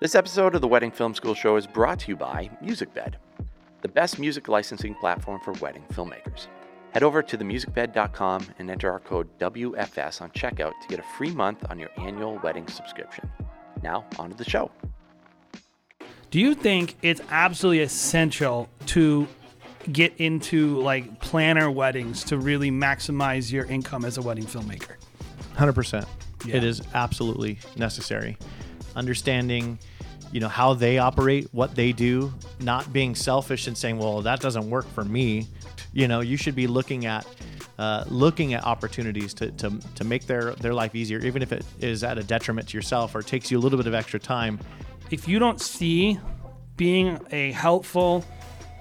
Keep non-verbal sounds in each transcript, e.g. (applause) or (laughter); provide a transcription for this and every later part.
This episode of the Wedding Film School Show is brought to you by MusicBed, the best music licensing platform for wedding filmmakers. Head over to themusicbed.com and enter our code WFS on checkout to get a free month on your annual wedding subscription. Now, on to the show. Do you think it's absolutely essential to get into like planner weddings to really maximize your income as a wedding filmmaker? 100%. Yeah. It is absolutely necessary. Understanding, you know, how they operate, what they do, not being selfish and saying, "Well, that doesn't work for me." You know, you should be looking at uh, looking at opportunities to, to, to make their, their life easier, even if it is at a detriment to yourself or takes you a little bit of extra time. If you don't see being a helpful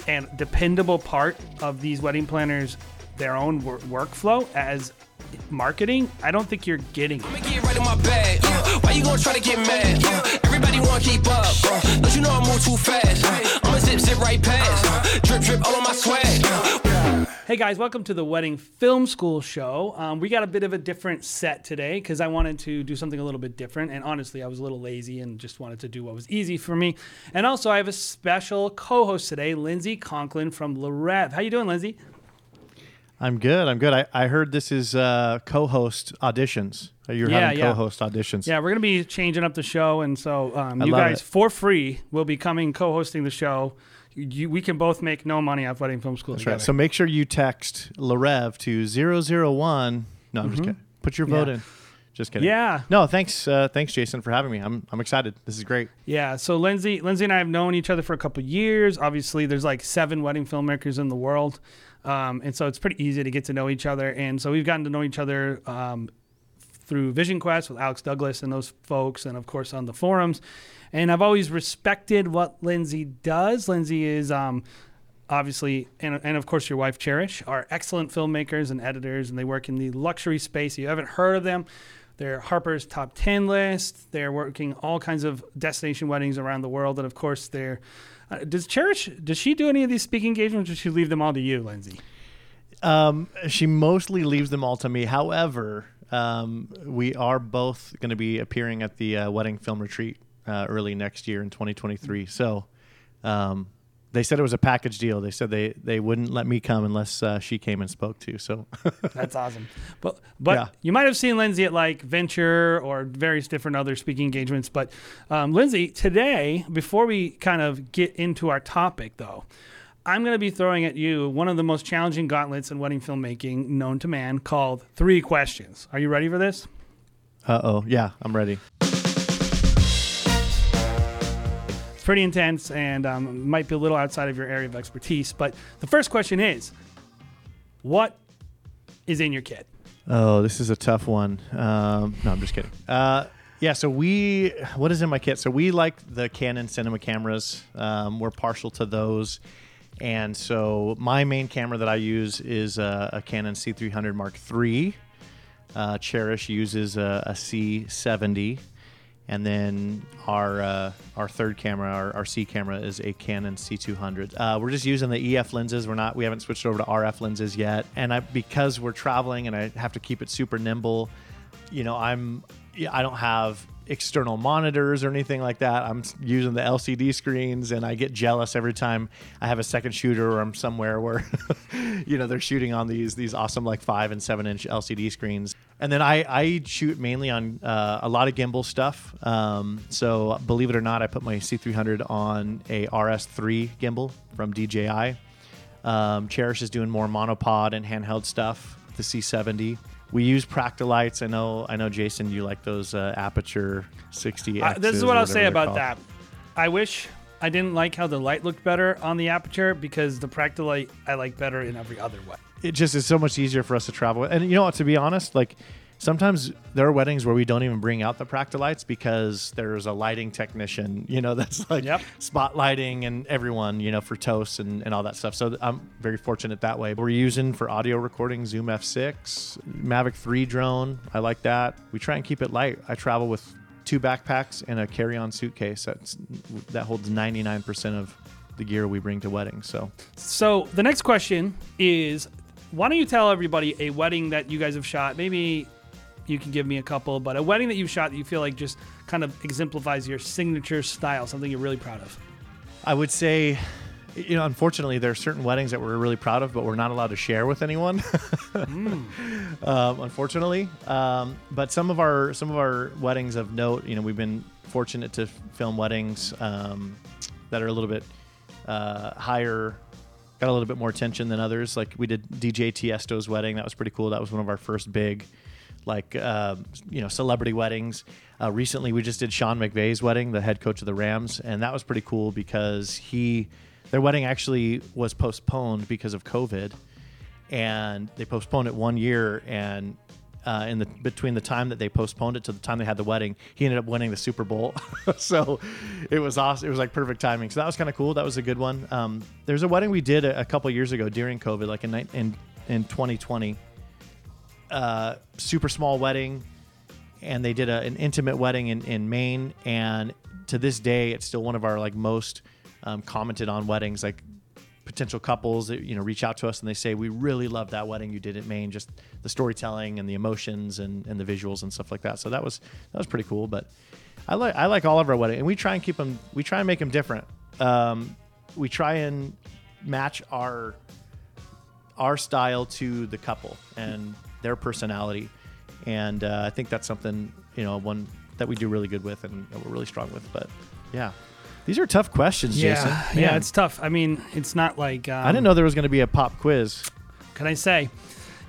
and dependable part of these wedding planners their own wor- workflow as marketing, I don't think you're getting it. Get right in my bag. Uh, why you gonna try to get mad? Uh, everybody wanna keep up. Uh, don't you know I move too fast? Uh, I'ma zip zip right past. Uh, drip drip all on my swag. Uh, Hey guys, welcome to the Wedding Film School Show. Um, we got a bit of a different set today because I wanted to do something a little bit different. And honestly, I was a little lazy and just wanted to do what was easy for me. And also, I have a special co-host today, Lindsey Conklin from Le Rêve. How you doing, Lindsey? I'm good. I'm good. I, I heard this is uh, co-host auditions. You're Yeah, having yeah. co-host auditions. Yeah, we're gonna be changing up the show, and so um, you guys, it. for free, will be coming co-hosting the show. You, we can both make no money off Wedding Film School That's together. right. So make sure you text Le Rêve to 001. No, I'm just kidding. Put your vote Mm-hmm. Yeah. in. Just kidding. Yeah. No, thanks, uh, thanks, Jason, for having me. I'm, I'm excited. This is great. Yeah, so Lindsey, Lindsey and I have known each other for a couple years. Obviously, there's like seven wedding filmmakers in the world, um, and so it's pretty easy to get to know each other. And so we've gotten to know each other um, through Vision Quest with Alex Douglas and those folks, and of course on the forums. And I've always respected what Lindsey does. Lindsey is um, obviously, and, and of course your wife Cherish, are excellent filmmakers and editors, and they work in the luxury space. If you haven't heard of them. They're Harper's top 10 list. They're working all kinds of destination weddings around the world. And of course, they're. Uh, does Cherish, does she do any of these speaking engagements or does she leave them all to you, Lindsey? Um, she mostly leaves them all to me. However, um, we are both going to be appearing at the uh, wedding film retreat uh, early next year in 2023. So um, they said it was a package deal. They said they, they wouldn't let me come unless uh, she came and spoke too. So (laughs) That's awesome. But but Yeah. you might have seen Lindsey at like Venture or various different other speaking engagements. But um, Lindsey, today, before we kind of get into our topic, though, I'm going to be throwing at you one of the most challenging gauntlets in wedding filmmaking known to man called Three Questions. Are you ready for this? uh oh, yeah, I'm ready. Pretty intense and um, might be a little outside of your area of expertise. But the first question is what is in your kit? Oh, this is a tough one. Um, no, I'm just kidding. Uh, yeah, so we, what is in my kit? So we like the Canon cinema cameras. Um, we're partial to those. And so my main camera that I use is a, a Canon C300 Mark III. Uh, Cherish uses a, a C70. And then our uh, our third camera, our, our C camera, is a Canon C200. Uh, we're just using the EF lenses. We're not, we haven't switched over to RF lenses yet. And I, because we're traveling and I have to keep it super nimble, you know, I'm, I don't have external monitors or anything like that. I'm using the LCD screens, and I get jealous every time I have a second shooter or I'm somewhere where, (laughs) you know, they're shooting on these these awesome like five and seven inch LCD screens. And then I, I shoot mainly on uh, a lot of gimbal stuff. Um, so believe it or not, I put my C300 on a RS3 gimbal from DJI. Um, Cherish is doing more monopod and handheld stuff. The C70. We use Practilites. I know. I know, Jason. You like those uh, Aputure 60. Uh, this is what I'll say about called. that. I wish I didn't like how the light looked better on the Aputure because the Practilite I like better in every other way. It just is so much easier for us to travel. And you know what? To be honest, like sometimes there are weddings where we don't even bring out the Practilites because there's a lighting technician, (laughs) you know, that's like Yep. spotlighting and everyone, you know, for toasts and, and all that stuff. So I'm very fortunate that way. We're using for audio recording Zoom F6, Mavic 3 drone. I like that. We try and keep it light. I travel with two backpacks and a carry-on suitcase that's that holds 99% of the gear we bring to weddings. So So the next question is, why don't you tell everybody a wedding that you guys have shot, maybe you can give me a couple. But a wedding that you've shot that you feel like just kind of exemplifies your signature style, something you're really proud of. I would say, you know, unfortunately, there are certain weddings that we're really proud of, but we're not allowed to share with anyone. (laughs) um, unfortunately, um, but some of our some of our weddings of note, you know, we've been fortunate to film weddings um, that are a little bit uh, higher, got a little bit more attention than others. Like we did DJ Tiesto's wedding, that was pretty cool. That was one of our first big, like uh, you know, celebrity weddings. Uh, recently, we just did Sean McVay's wedding, the head coach of the Rams, and that was pretty cool because he, their wedding actually was postponed because of COVID, and they postponed it one year. And uh, in the between the time that they postponed it to the time they had the wedding, he ended up winning the Super Bowl. (laughs) so it was awesome. It was like perfect timing. So that was kind of cool. That was a good one. Um, there's a wedding we did a, a couple years ago during COVID, like in in in 2020. Uh, super small wedding and they did a, an intimate wedding in, in Maine. And to this day, it's still one of our like most um, commented on weddings. Like potential couples that you know reach out to us and they say we really love that wedding you did in Maine. Just the storytelling and the emotions and, and the visuals and stuff like that. So that was that was pretty cool. But I like I like all of our weddings, and we try and keep them. We try and make them different. Um, we try and match our our style to the couple and their personality and uh, I think that's something you know one that we do really good with and that we're really strong with. But yeah, these are tough questions, Jason. Yeah, yeah, it's tough. I mean, it's not like um, I didn't know there was going to be a pop quiz. Can I say,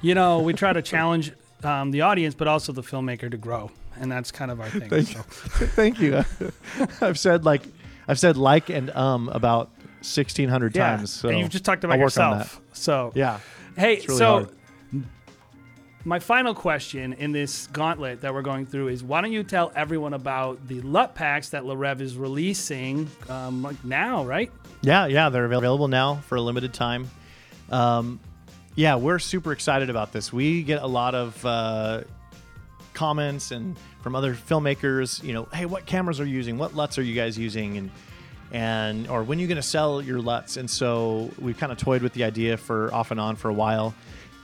you know, we try to challenge um, the audience, but also the filmmaker to grow, and that's kind of our thing. Thank so. (laughs) Thank you. (laughs) I've said like I've said like and um about sixteen hundred Yeah, times. So and you've just talked about I'll work on yourself. So. Yeah. Hey, really so hard. My final question in this gauntlet that we're going through is why don't you tell everyone about the LUT packs that Le Rêve is releasing um, now, right? Yeah, yeah, they're available now for a limited time. Um, yeah, we're super excited about this. We get a lot of uh, comments and from other filmmakers. You know, hey, what cameras are you using? What LUTs are you guys using? And and or when are you going to sell your LUTs? And so we've kind of toyed with the idea for off and on for a while.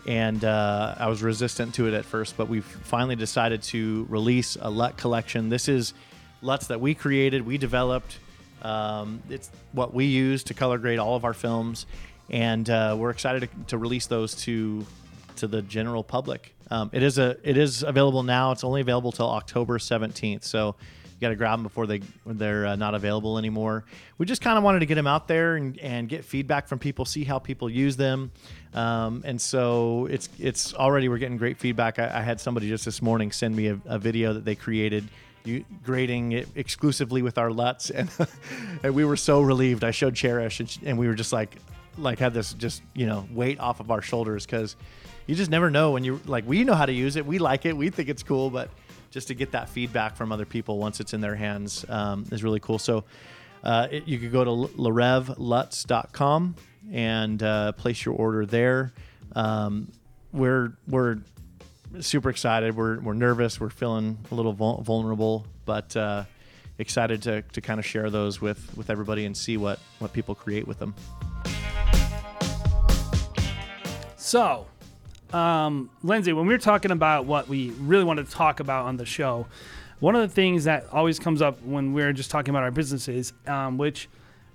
And uh, I was resistant to it at first, but we've finally decided to release a LUT collection. This is LUTs that we created, we developed. Um, it's what we use to color grade all of our films, and uh, we're excited to, to release those to to the general public. Um, it is a it is available now. It's only available till October seventeenth, so you got to grab them before they they're uh, not available anymore. We just kind of wanted to get them out there and, and get feedback from people, see how people use them, um, and so it's it's already we're getting great feedback. I, I had somebody just this morning send me a, a video that they created you, grading it exclusively with our LUTs, (laughs) and, and we were so relieved. I showed Cherish, and, and we were just like, like had this just you know weight off of our shoulders because you just never know when you like we know how to use it, we like it, we think it's cool, but just to get that feedback from other people once it's in their hands um, is really cool. So uh, it, you could go to larevluts.com and uh, place your order there. Um, we're we're super excited. We're, we're nervous. We're feeling a little vul- vulnerable, but uh, excited to, to kind of share those with, with everybody and see what, what people create with them. So, um, Lindsey, when we were talking about what we really wanted to talk about on the show, one of the things that always comes up when we're just talking about our businesses, um, which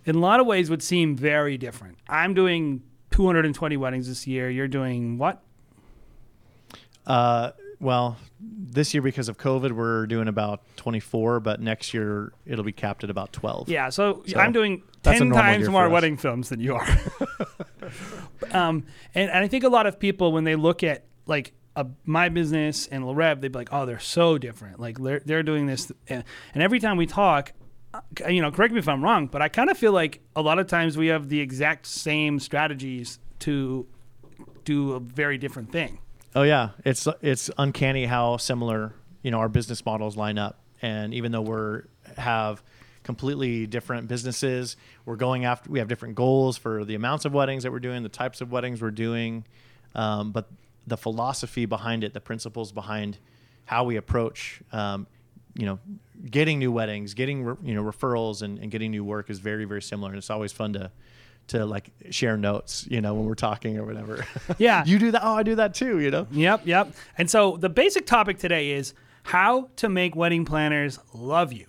in a lot of ways would seem very different. I'm doing 220 weddings this year. You're doing what? Uh, well, this year because of COVID, we're doing about 24, but next year it'll be capped at about 12. Yeah, so, So, I'm doing 10 times more wedding films than you are. (laughs) um, and, and I think a lot of people, when they look at like a, my business and Le Rêve, they'd be like, oh, they're so different. Like they're, they're doing this. And and every time we talk, uh, you know, correct me if I'm wrong, but I kind of feel like a lot of times we have the exact same strategies to do a very different thing. Oh yeah, it's it's uncanny how similar you know our business models line up, and even though we're have completely different businesses, we're going after we have different goals for the amounts of weddings that we're doing, the types of weddings we're doing, um, but the philosophy behind it, the principles behind how we approach, um, you know, getting new weddings, getting re- you know referrals, and, and getting new work is very very similar, and it's always fun to to like share notes, you know, when we're talking or whatever. (laughs) Yeah. you do that. Oh, I do that too. You know. Yep, yep. And so the basic topic today is how to make wedding planners love you.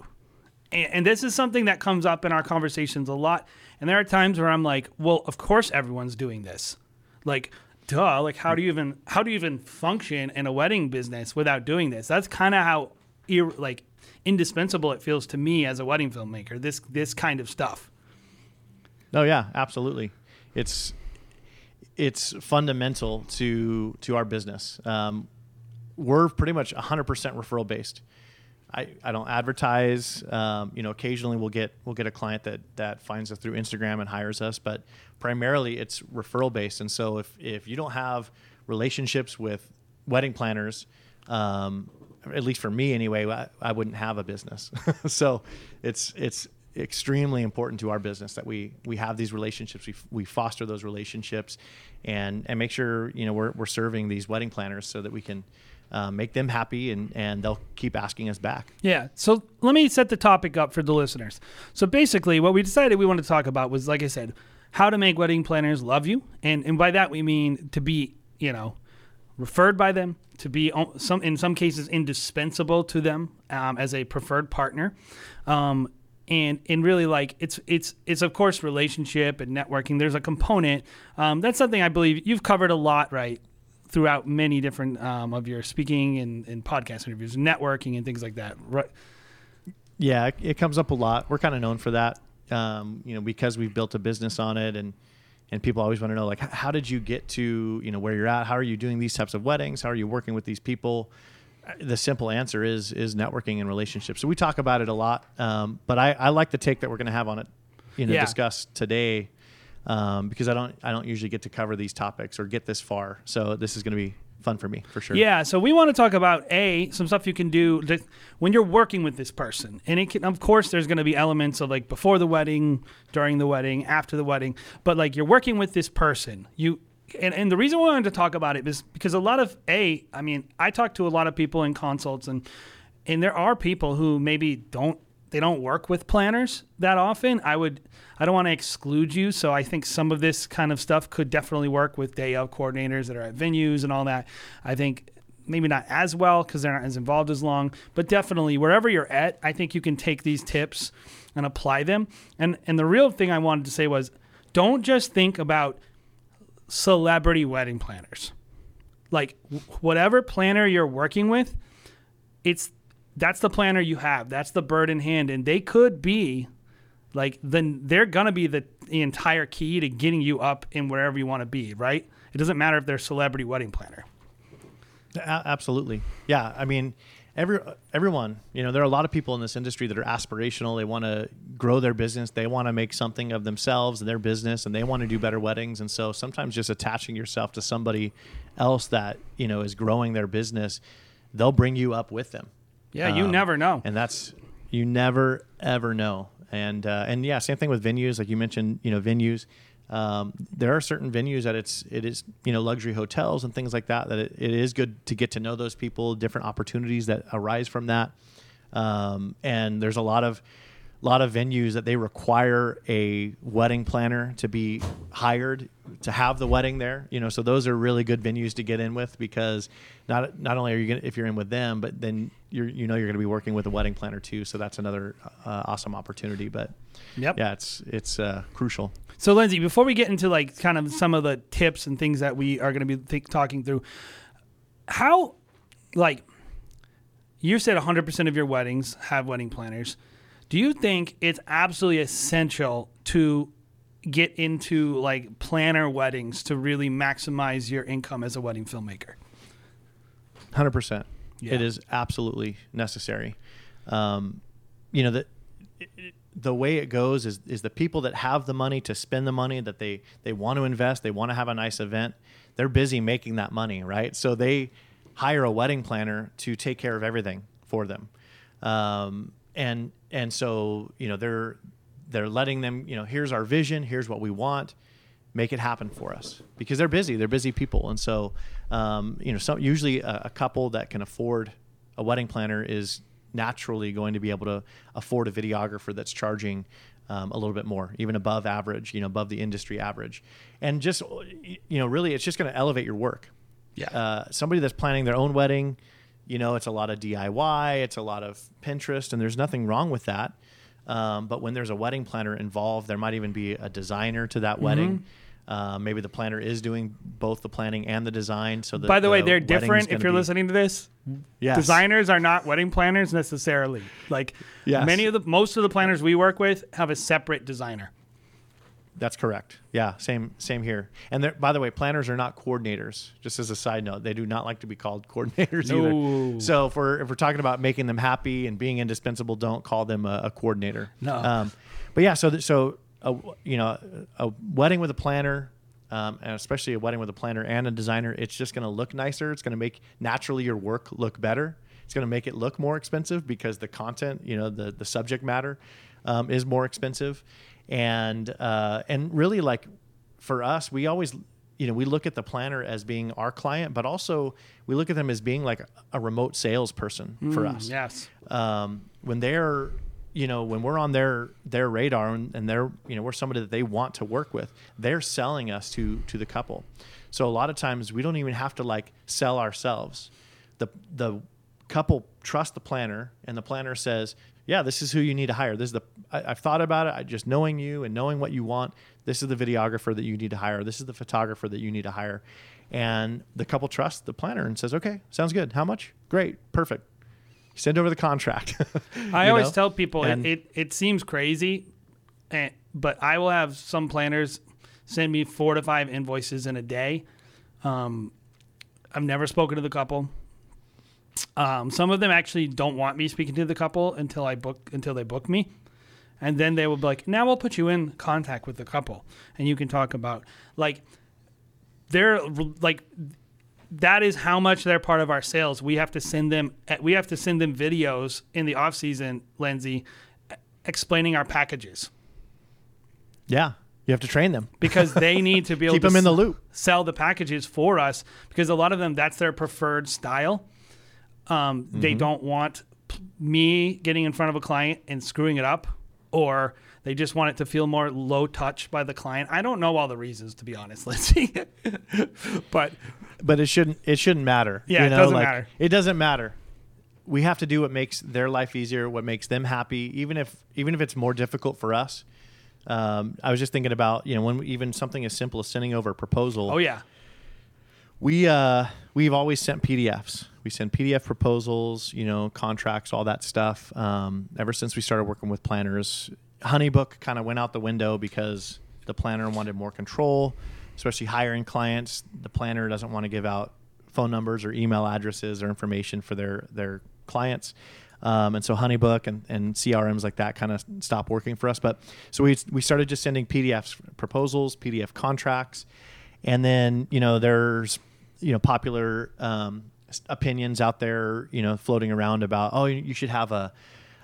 And, and this is something that comes up in our conversations a lot. And there are times where I'm like, well, of course everyone's doing this. Like, duh, like how do you even how do you even function in a wedding business without doing this? That's kind of how ir- like indispensable it feels to me as a wedding filmmaker. This this kind of stuff. No, yeah, absolutely. It's it's fundamental to to our business. Um, we're pretty much 100% referral based. I, I don't advertise. Um, you know, occasionally we'll get we'll get a client that that finds us through Instagram and hires us, but primarily it's referral based. And so if if you don't have relationships with wedding planners, um, at least for me anyway, I, I wouldn't have a business. (laughs) so it's it's extremely important to our business that we we have these relationships we, we foster those relationships and and make sure you know we're, we're serving these wedding planners so that we can uh, make them happy and and they'll keep asking us back Yeah. So let me set the topic up for the listeners. So basically, what we decided we wanted to talk about was, like I said, how to make wedding planners love you, and and by that we mean to be, you know, referred by them, to be some in some cases indispensable to them um, as a preferred partner. Um, and, and really like it's it's it's of course relationship and networking there's a component um, that's something i believe you've covered a lot right throughout many different um, of your speaking and, and podcast interviews, networking and things like that. Right. yeah it, comes up a lot we're kind of known for that um, you know because we've built a business on it and and people always want to know like how did you get to you know where you're at how are you doing these types of weddings how are you working with these people the simple answer is is networking and relationships so we talk about it a lot um, but I, I like the take that we're going to have on it you know Yeah. discuss today um, because I don't I don't usually get to cover these topics or get this far so this is going to be fun for me for sure Yeah, so we want to talk about a some stuff you can do that when you're working with this person, and it can, of course, there's going to be elements of like before the wedding, during the wedding, after the wedding, but like you're working with this person, you. And, and the reason we wanted to talk about it is because a lot of a, I mean, I talk to a lot of people in consults, and and there are people who maybe don't they don't work with planners that often. I would I don't want to exclude you, so I think some of this kind of stuff could definitely work with day of coordinators that are at venues and all that. I think maybe not as well because they're not as involved as long, but definitely wherever you're at, I think you can take these tips and apply them. And and the real thing I wanted to say was don't just think about celebrity wedding planners. Like whatever planner you're working with, it's that's the planner you have. That's the bird in hand, and they could be like then they're gonna be the, the entire key to getting you up in wherever you want to be. Right? It doesn't matter if they're celebrity wedding planner. Absolutely. Yeah. I mean, every everyone, you know, there are a lot of people in this industry that are aspirational. They want to grow their business. They want to make something of themselves and their business, and they want to do better weddings. And so sometimes just attaching yourself to somebody else that you know is growing their business, they'll bring you up with them. Yeah, you Um, never know. and that's you never ever know. And uh, and yeah, same thing with venues. Like you mentioned, you know, venues. Um, there are certain venues that it's it is you know luxury hotels and things like that that it, it is good to get to know those people, different opportunities that arise from that. Um, and there's a lot of lot of venues that they require a wedding planner to be hired to have the wedding there. You know, so those are really good venues to get in with because not not only are you gonna if you're in with them, but then you're you know you're going to be working with a wedding planner too. So that's another uh, awesome opportunity. But Yep. yeah, it's it's uh, crucial. So, Lindsay, before we get into like kind of some of the tips and things that we are going to be think, talking through, how, like, you said 100% of your weddings have wedding planners. Do you think it's absolutely essential to get into like planner weddings to really maximize your income as a wedding filmmaker? Hundred percent. Yeah. It is absolutely necessary. Um, you know that the way it goes is is the people that have the money to spend the money that they they want to invest, they want to have a nice event. They're busy making that money, right? So they hire a wedding planner to take care of everything for them, um, and and so you know they're they're letting them you know here's our vision, here's what we want make it happen for us because they're busy. They're busy people, and so um, you know, some usually a, a couple that can afford a wedding planner is naturally going to be able to afford a videographer that's charging um, a little bit more, even above average, you know, above the industry average, and just you know, really, it's just going to elevate your work. Yeah. Uh, somebody that's planning their own wedding, you know, it's a lot of DIY, it's a lot of Pinterest, and there's nothing wrong with that. Um, but when there's a wedding planner involved, there might even be a designer to that wedding. Uh, maybe the planner is doing both the planning and the design. So, By the, way, they're different. If you're be- listening to this, Yes. designers are not wedding planners necessarily. Like Yes. many of the most of the planners we work with have a separate designer. That's correct. Yeah, same same here. And by the way, planners are not coordinators. Just as a side note, they do not like to be called (laughs) coordinators No. either. So if we're if we're talking about making them happy and being indispensable, don't call them a, a coordinator. No. Um, but yeah, so th- so a, you know a wedding with a planner. Um, and especially a wedding with a planner and a designer, it's just going to look nicer. It's going to make naturally your work look better. It's going to make it look more expensive because the content, you know, the the subject matter um, is more expensive, and uh, and really like for us, we always you know we look at the planner as being our client, but also we look at them as being like a remote salesperson for us. Yes. um, when they're you know when we're on their their radar and, and they're you know we're somebody that they want to work with they're selling us to to the couple. So a lot of times we don't even have to like sell ourselves. The the couple trust the planner and the planner says yeah this is who you need to hire this is the I, i've thought about it I, just knowing you and knowing what you want this is the videographer that you need to hire this is the photographer that you need to hire and the couple trusts the planner and says okay sounds good how much great perfect send over the contract. (laughs) I always know? tell people And- it, it, it seems crazy, eh, but I will have some planners send me four to five invoices in a day. Um, I've never spoken to the couple. Um, some of them actually don't want me speaking to the couple until I book until they book me, and then they will be like, "Now we'll put you in contact with the couple, and you can talk about like they're like that is how much they're part of our sales. We have to send them we have to send them videos in the off season, Lindsey, explaining our packages yeah, you have to train them. (laughs) because they need to be able Keep to them in the loop. sell the packages for us because a lot of them that's their preferred style. Um, Mm-hmm. They don't want p- me getting in front of a client and screwing it up, or they just want it to feel more low touch by the client. I don't know all the reasons to be honest, (laughs) Lindsey, but But it shouldn't. It shouldn't matter. Yeah, you it doesn't like, matter. It doesn't matter. We have to do what makes their life easier, what makes them happy, even if even if it's more difficult for us. Um, I was just thinking about you know when we, even something as simple as sending over a proposal. oh yeah, we uh, we've always sent PDFs. We send PDF proposals, you know, contracts, all that stuff. Um, ever since we started working with planners, HoneyBook kind of went out the window because the planner wanted more control, especially hiring clients. The planner doesn't want to give out phone numbers or email addresses or information for their their clients. Um, and so HoneyBook and, and CRMs like that kind of stopped working for us. But so we, we started just sending PDFs, proposals, PDF contracts, and then you know there's you know popular um, opinions out there you know floating around about oh you should have a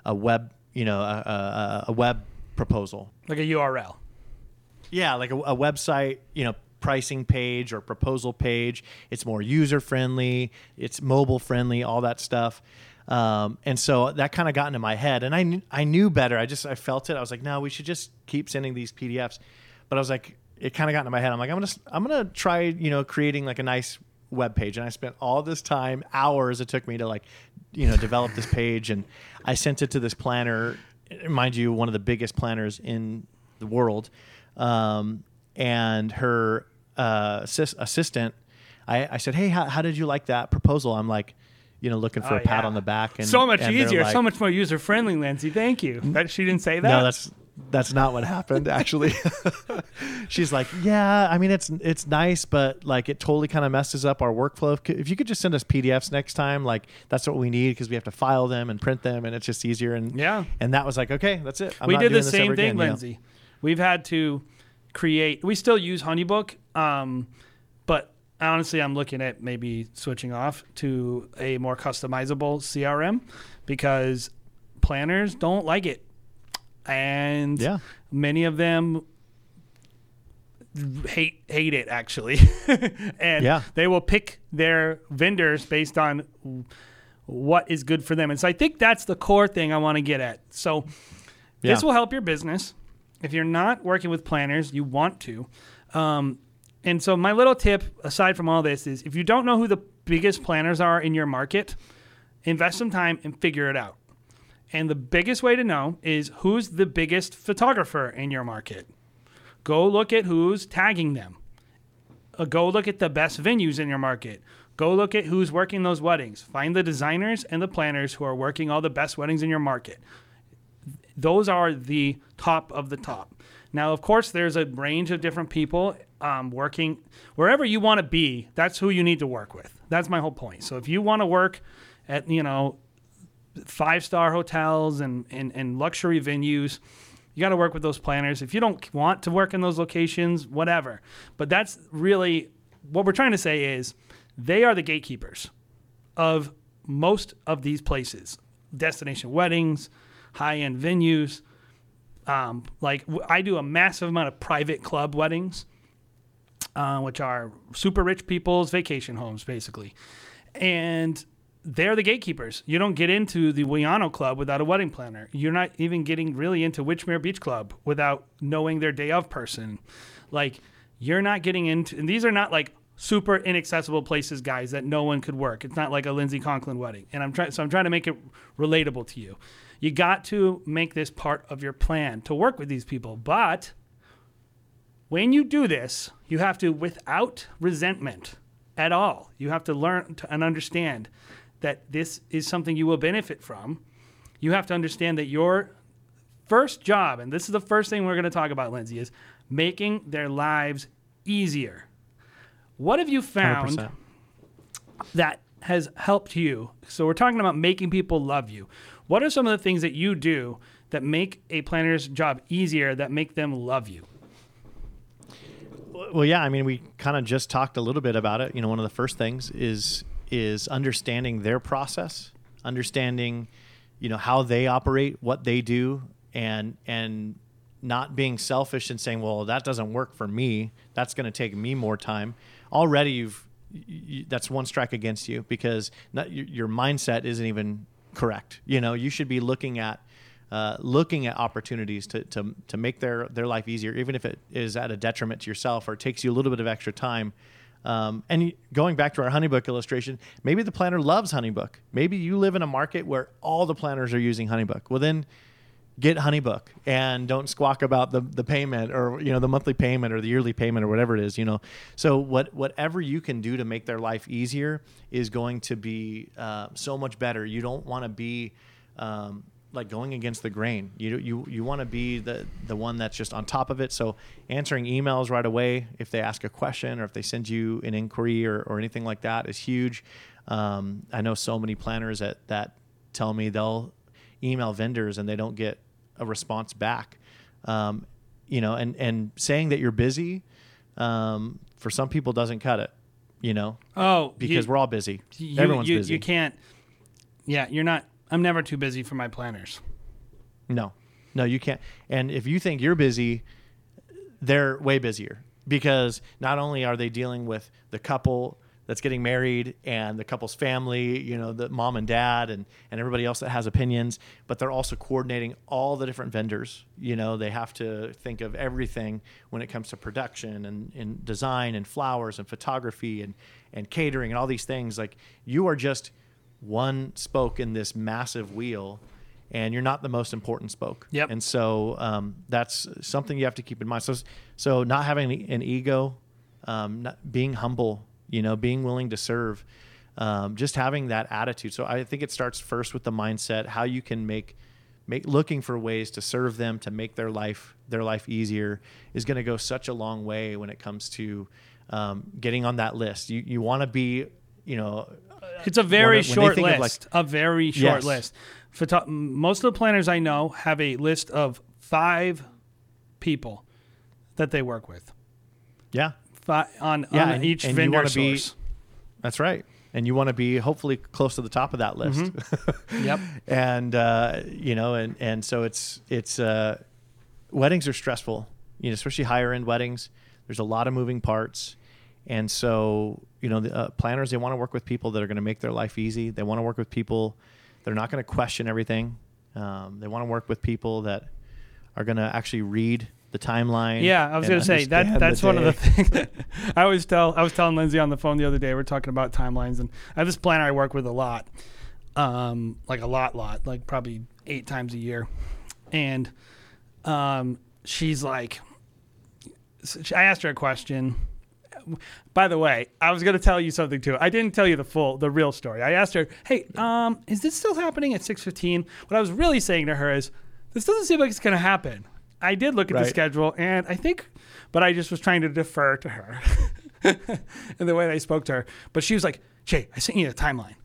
a web you know a, a, a web proposal. Like a URL. yeah like a, a website you know pricing page or proposal page. It's more user friendly it's mobile friendly all that stuff. Um, and so that kind of got into my head and I, knew, I knew better. I just i felt it. I was like no we should just keep sending these pdfs but i was like it kind of got into my head. I'm like i'm gonna i'm gonna try you know creating like a nice web page and i spent all this time hours it took me to like you know develop this page and i sent it to this planner mind you one of the biggest planners in the world um, and her uh, assist- assistant I, I said hey how, how did you like that proposal i'm like you know looking for Oh, a pat yeah. on the back and so much and easier, like- so much more user friendly, Lindsey. Thank you. That she didn't say that. no, that's that's not what happened. Actually, (laughs) she's like, yeah, I mean, it's it's nice, but like it totally kind of messes up our workflow. If- you could just send us PDFs next time, like that's what we need because we have to file them and print them, and it's just easier. And Yeah. and that was like, okay, that's it. I'm we not did the same thing, again, you know? Lindsey. We've had to create. We still use HoneyBook, um, but honestly, I'm looking at maybe switching off to a more customizable CRM because planners don't like it, and Yeah. many of them hate hate it actually, (laughs) and Yeah. they will pick their vendors based on what is good for them. And so I think that's the core thing I want to get at. So this Yeah. will help your business. if you're not working with planners, you want to. Um, and so my little tip, aside from all this, is if you don't know who the biggest planners are in your market, invest some time and figure it out. And the biggest way to know is who's the biggest photographer in your market. Go look at who's tagging them. Uh, go look at the best venues in your market. Go look at who's working those weddings. Find the designers and the planners who are working all the best weddings in your market. Those are the top of the top. Now, of course, there's a range of different people um, working wherever you want to be. That's who you need to work with. That's my whole point. So if you want to work at you know five star hotels and, and, and luxury venues, you got to work with those planners. If you don't want to work in those locations, whatever. But that's really what we're trying to say is they are the gatekeepers of most of these places destination weddings, high end venues. Um, like I do a massive amount of private club weddings, uh, which are super rich people's vacation homes, basically. And they're the gatekeepers. You don't get into the Wianno Club without a wedding planner. You're not even getting really into Wychmere Beach Club without knowing their day of person. Like you're not getting into, and these are not like super inaccessible places, guys, that no one could work. It's not like a Lindsey Conklin wedding. And I'm trying, so I'm trying to make it relatable to you. You got to make this part of your plan to work with these people. But when you do this, you have to, without resentment at all, you have to learn to, and understand that this is something you will benefit from. You have to understand that your first job, and this is the first thing we're going to talk about, Lindsey, is making their lives easier. What have you found 100%. that has helped you? So we're talking about making people love you. What are some of the things that you do that make a planner's job easier that make them love you? Well, yeah, I mean, we kind of just talked a little bit about it. You know, one of the first things is is understanding their process, understanding, you know, how they operate, what they do, and and not being selfish and saying, well, that doesn't work for me. That's going to take me more time. Already, you've you, that's one strike against you because not, your, your mindset isn't even correct. You know, you should be looking at uh, looking at opportunities to, to, to make their, their life easier, even if it is at a detriment to yourself or takes you a little bit of extra time. Um, and going back to our HoneyBook illustration, maybe the planner loves HoneyBook. Maybe you live in a market where all the planners are using HoneyBook. Well, then get HoneyBook and don't squawk about the, the payment or you know the monthly payment or the yearly payment or whatever it is. You know, so what whatever you can do to make their life easier is going to be uh, so much better. You don't want to be um, like going against the grain. You you you want to be the the one that's just on top of it. So answering emails right away if they ask a question or if they send you an inquiry or, or anything like that is huge. Um, I know so many planners that that tell me they'll email vendors and they don't get a response back. Um, you know, and and saying that you're busy um, for some people doesn't cut it. You know, Oh, because you- we're all busy. you, Everyone's you, busy. You can't. Yeah, you're not. I'm never too busy for my planners. No, no, you can't. And if you think you're busy, they're way busier because not only are they dealing with the couple that's getting married and the couple's family, you know, the mom and dad and, and everybody else that has opinions, but they're also coordinating all the different vendors. You know, they have to think of everything when it comes to production and, and design and flowers and photography and, and catering and all these things. Like you are just one spoke in this massive wheel and you're not the most important spoke. Yep. And so um, that's something you have to keep in mind. So, so not having an ego, um, not being humble, you know, being willing to serve, um, just having that attitude. So I think it starts first with the mindset, how you can make, make looking for ways to serve them, to make their life, their life easier is going to go such a long way when it comes to um, getting on that list. You, you want to be, you know, (laughs) It's a very when short list. a very short Yes. list. Photo- most of the planners I know have a list of five people that they work with yeah, Fi on, Yeah, on and- each and you vendor wanna be- source. That's right. And you want to be hopefully close to the top of that list. Mm-hmm. (laughs) Yep. and uh, you know, and and so it's it's uh, weddings are stressful. You know, especially higher end weddings. There's a lot of moving parts, and so you know, the uh, planners they want to work with people that are going to make their life easy. They want to work with people. They're not going to question everything. Um, they want to work with people that are going to actually read the timeline. Yeah, I was gonna say that that's one of the things that (laughs) I always tell. I was telling Lindsey on the phone the other day. We're talking about timelines, and I have this planner I work with a lot, um, like a lot, lot, like probably eight times a year, and um, she's like, I asked her a question. By the way, I was gonna tell you something too. I didn't tell you the full, the real story. I asked her, "Hey, um, is this still happening at 6:15?" What I was really saying to her is, "This doesn't seem like it's gonna happen." I did look at the schedule, and I think, but I just was trying to defer to her (laughs) in the way that I spoke to her. But she was like, "Jay, I sent you a timeline,"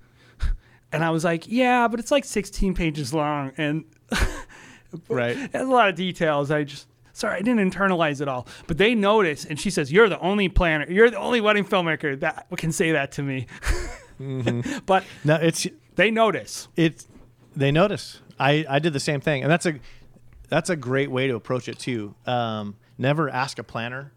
and I was like, "Yeah, but it's like 16 pages long, and (laughs) Right. it has a lot of details. I just sorry, I didn't internalize it all. But they notice, and she says, "You're the only planner. You're the only wedding filmmaker that can say that to me." (laughs) but No, it's they notice. it's they notice. I I did the same thing, and that's a that's a great way to approach it too. Um, never ask a planner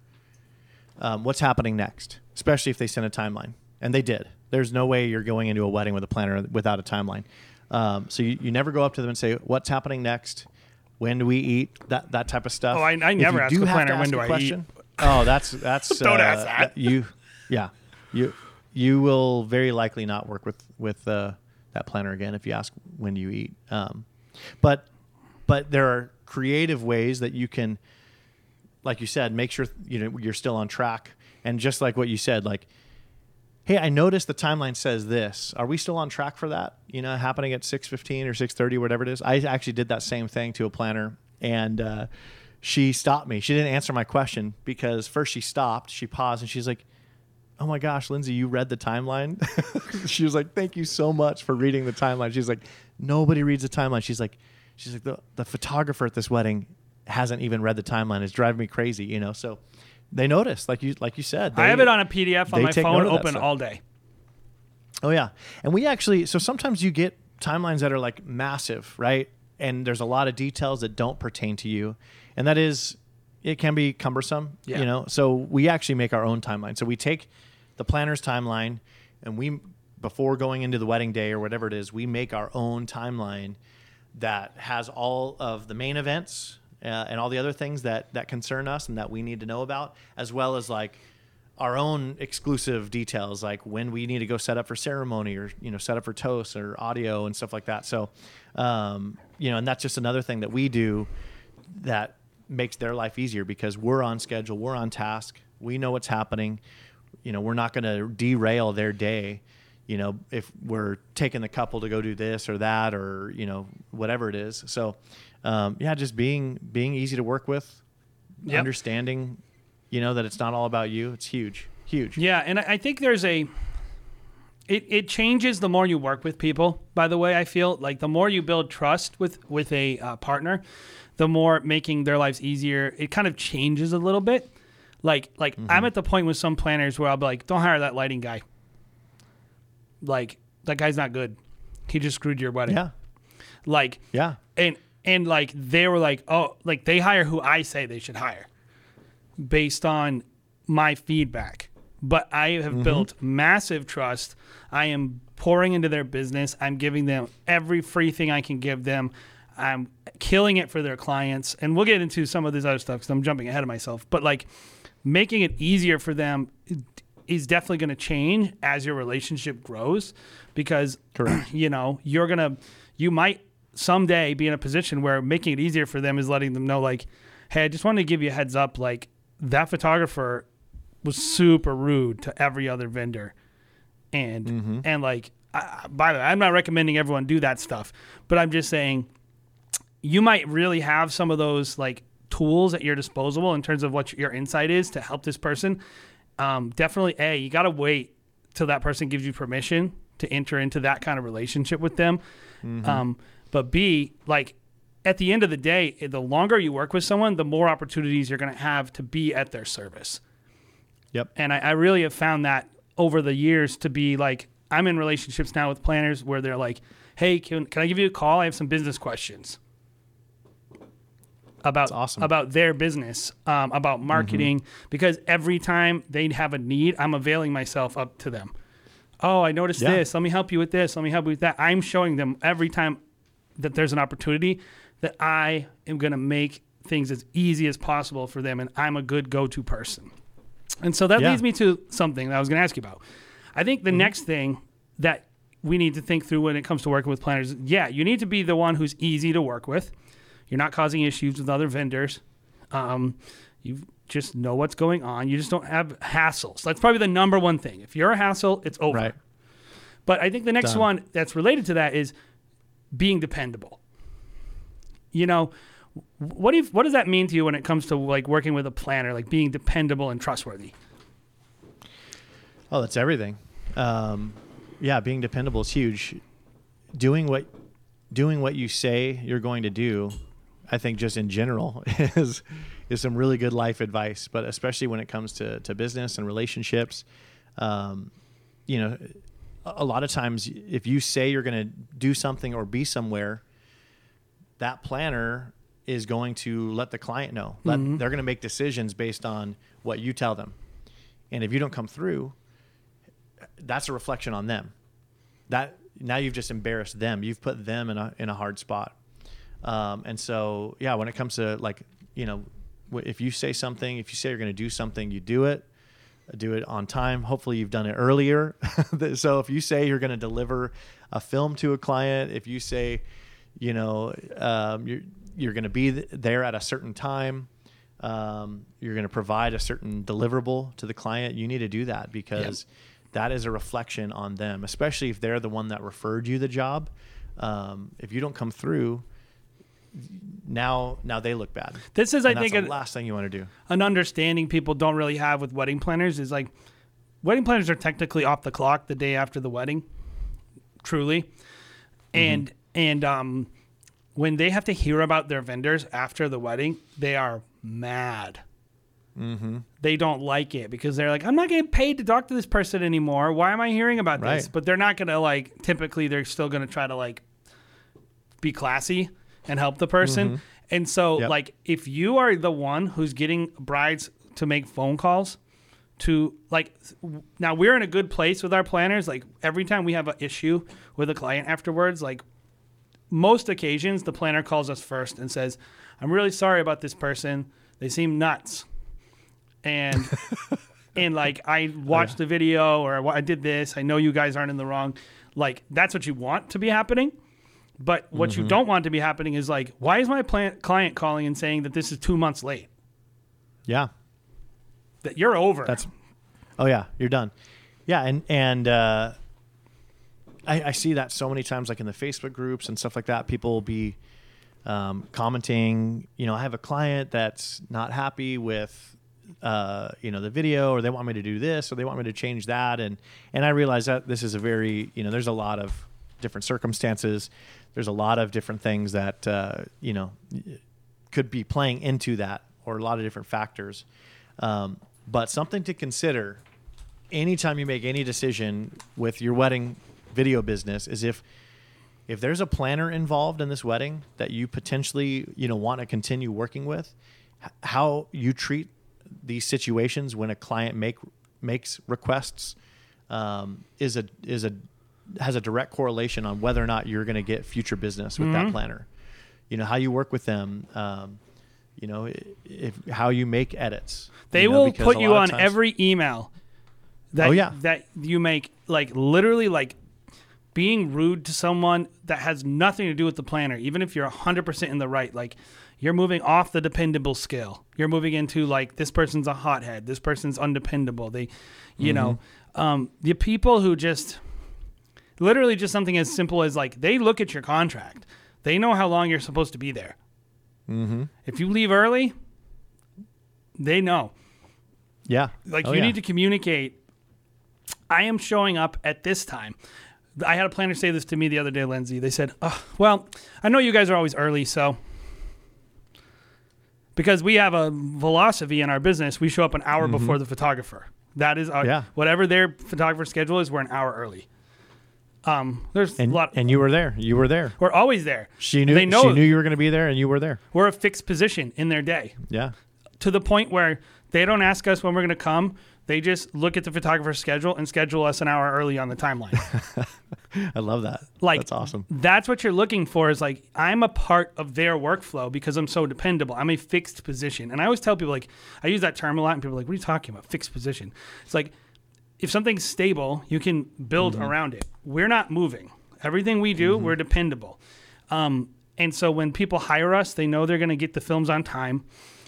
um, what's happening next, especially if they send a timeline, and they did. There's no way you're going into a wedding with a planner without a timeline. Um, so you, you never go up to them and say what's happening next, when do we eat, that that type of stuff. Oh, I- I never ask the planner, when do I eat? question- Oh, that's that's (laughs) Don't uh, ask that. You, yeah, you you will very likely not work with with uh, that planner again if you ask when you eat. Um, but but there are creative ways that you can, like you said, make sure you know you're still on track. And just like what you said, like, hey, I noticed the timeline says this. Are we still on track for that? You know, happening at six fifteen or six thirty, whatever it is. I actually did that same thing to a planner, and uh, she stopped me. She didn't answer my question because first she stopped, she paused, and she's like. Oh my gosh, Lindsey, you read the timeline? (laughs) she was like, Thank you so much for reading the timeline. She's like, Nobody reads the timeline. She's like, She's like, the, the photographer at this wedding hasn't even read the timeline. It's driving me crazy, you know? So they notice, like you like you said. I have it on a PDF on my phone, note of that open all day. Oh yeah, and we actually so sometimes you get timelines that are like massive, right? And there's a lot of details that don't pertain to you, and that is it can be cumbersome, Yeah. you know. So we actually make our own timeline. So we take the planner's timeline, and we before going into the wedding day or whatever it is, we make our own timeline that has all of the main events uh, and all the other things that that concern us and that we need to know about, as well as like our own exclusive details, like when we need to go set up for ceremony or you know set up for toast or audio and stuff like that. So, um, you know, and that's just another thing that we do that makes their life easier because we're on schedule, we're on task, we know what's happening. You know, we're not going to derail their day. You know, if we're taking the couple to go do this or that or you know whatever it is. So, um, yeah, just being being easy to work with, Yep. understanding, you know, that it's not all about you. It's huge, huge. Yeah, and I think there's a. It, it changes the more you work with people. By the way, I feel like the more you build trust with with a uh, partner, the more making their lives easier. It kind of changes a little bit. Like like Mm-hmm. I'm at the point with some planners where I'll be like, don't hire that lighting guy. Like that guy's not good. He just screwed your wedding. Yeah, Like yeah, and and like they were like oh like they hire who i say they should hire based on my feedback. But i have mm-hmm. built massive trust. I am pouring into their business. I'm giving them every free thing i can give them. I'm killing it for their clients. And we'll get into some of this other stuff because i'm jumping ahead of myself. But like making it easier for them is definitely going to change as your relationship grows because (clears throat) you know you're going to you might someday be in a position where making it easier for them is letting them know like hey i just wanted to give you a heads up like that photographer was super rude to every other vendor. And and like I, by the way i'm not recommending everyone do that stuff but i'm just saying you might really have some of those like tools at your disposal in terms of what your insight is to help this person. Um, definitely a you got to wait till that person gives you permission to enter into that kind of relationship with them. Um, but b like at the end of the day the longer you work with someone the more opportunities you're going to have to be at their service yep. and I, I really have found that over the years to be like I'm in relationships now with planners where they're like, "Hey, can, can I give you a call? I have some business questions about awesome. about their business, um, about marketing." Because every time they have a need, I'm availing myself up to them. Oh, I noticed Yeah. this. Let me help you with this. Let me help you with that. I'm showing them every time that there's an opportunity that I am going to make things as easy as possible for them, and I'm a good go-to person. And so that Yeah. leads me to something that I was going to ask you about. I think the next thing that we need to think through when it comes to working with planners, yeah, you need to be the one who's easy to work with. You're not causing issues with other vendors. Um, you just know what's going on. You just don't have hassles. That's probably the number one thing. If you're a hassle, it's over. Right. But I think the next Done. one that's related to that is being dependable. You know, what you, what does that mean to you when it comes to like working with a planner, like being dependable and trustworthy? Oh, that's everything. Um, yeah, being dependable is huge. Doing what doing what you say you're going to do, I think just in general (laughs) is is some really good life advice. But especially when it comes to to business and relationships, um, you know, a lot of times if you say you're going to do something or be somewhere, that planner is going to let the client know. Let, They're going to make decisions based on what you tell them. And if you don't come through, that's a reflection on them. That now you've just embarrassed them. You've put them in a in a hard spot. Um, and so yeah, when it comes to like you know, if you say something, if you say you're going to do something, you do it. Do it on time. Hopefully, you've done it earlier. (laughs) so if you say you're going to deliver a film to a client, if you say, you know, um, you're you're going to be th- there at a certain time, um, you're going to provide a certain deliverable to the client, you need to do that because that is a reflection on them, especially if they're the one that referred you the job. Um, if you don't come through, now now they look bad. This is, I And that's think, the last thing you want to do. An understanding people don't really have with wedding planners is like wedding planners are technically off the clock the day after the wedding, truly, and and um, when they have to hear about their vendors after the wedding, they are mad. Mm-hmm. They don't like it because they're like, I'm not getting paid to talk to this person anymore. Why am I hearing about this? But they're not gonna like. Typically, they're still gonna try to like be classy and help the person. And so, Mm-hmm. Yep. like, if you are the one who's getting brides to make phone calls to, like, now we're in a good place with our planners. Like, every time we have an issue with a client afterwards, like, most occasions, the planner calls us first and says, I'm really sorry about this person. They seem nuts. And, (laughs) and like, I watched the video or I did this. I know you guys aren't in the wrong. Like, that's what you want to be happening. But what Mm-hmm. you don't want to be happening is like, why is my plan- client calling and saying that this is two months late? Yeah. That you're over. That's oh yeah, you're done. Yeah, and and uh, I, I see that so many times, like in the Facebook groups and stuff like that. People will be um, commenting. You know, I have a client that's not happy with uh, you know the video, or they want me to do this, or they want me to change that, and and I realize that this is a very you know there's a lot of different circumstances. There's a lot of different things that uh, you know could be playing into that, or a lot of different factors. Um, but something to consider anytime you make any decision with your wedding video business is if if there's a planner involved in this wedding that you potentially you know want to continue working with how you treat these situations when a client make makes requests um, is a is a has a direct correlation on whether or not you're going to get future business with that planner you know how you work with them um, you know if how you make edits They you know, will put you on times- every email that Oh, yeah. that you make like literally like being rude to someone that has nothing to do with the planner even if you're 100% in the right like you're moving off the dependable scale you're moving into like this person's a hothead this person's undependable they you know Mm-hmm. um, the people who just literally just something as simple as like they look at your contract they know how long you're supposed to be there Mm-hmm. if you leave early they know yeah like Oh, you yeah. need to communicate i am showing up at this time i had a planner say this to me the other day lindsey they said oh, well i know you guys are always early so because we have a philosophy in our business we show up an hour before the photographer that is our, Mm-hmm. Yeah. whatever their photographer schedule is we're an hour early um there's and a lot and you were there you were there we're always there she knew they know she knew you were going to be there and you were there we're a fixed position in their day yeah to the point where they don't ask us when we're going to come. They just look at the photographer's schedule and schedule us an hour early on the timeline. (laughs) I love that. Like That's awesome. That's what you're looking for is like I'm a part of their workflow because I'm so dependable. I'm a fixed position. And I always tell people like I use that term a lot and people are like, What are you talking about? Fixed position. It's like if something's stable, you can build around it. We're not moving. Everything we do, we're dependable. Um, and so when people hire us, they know they're going to get the films on time.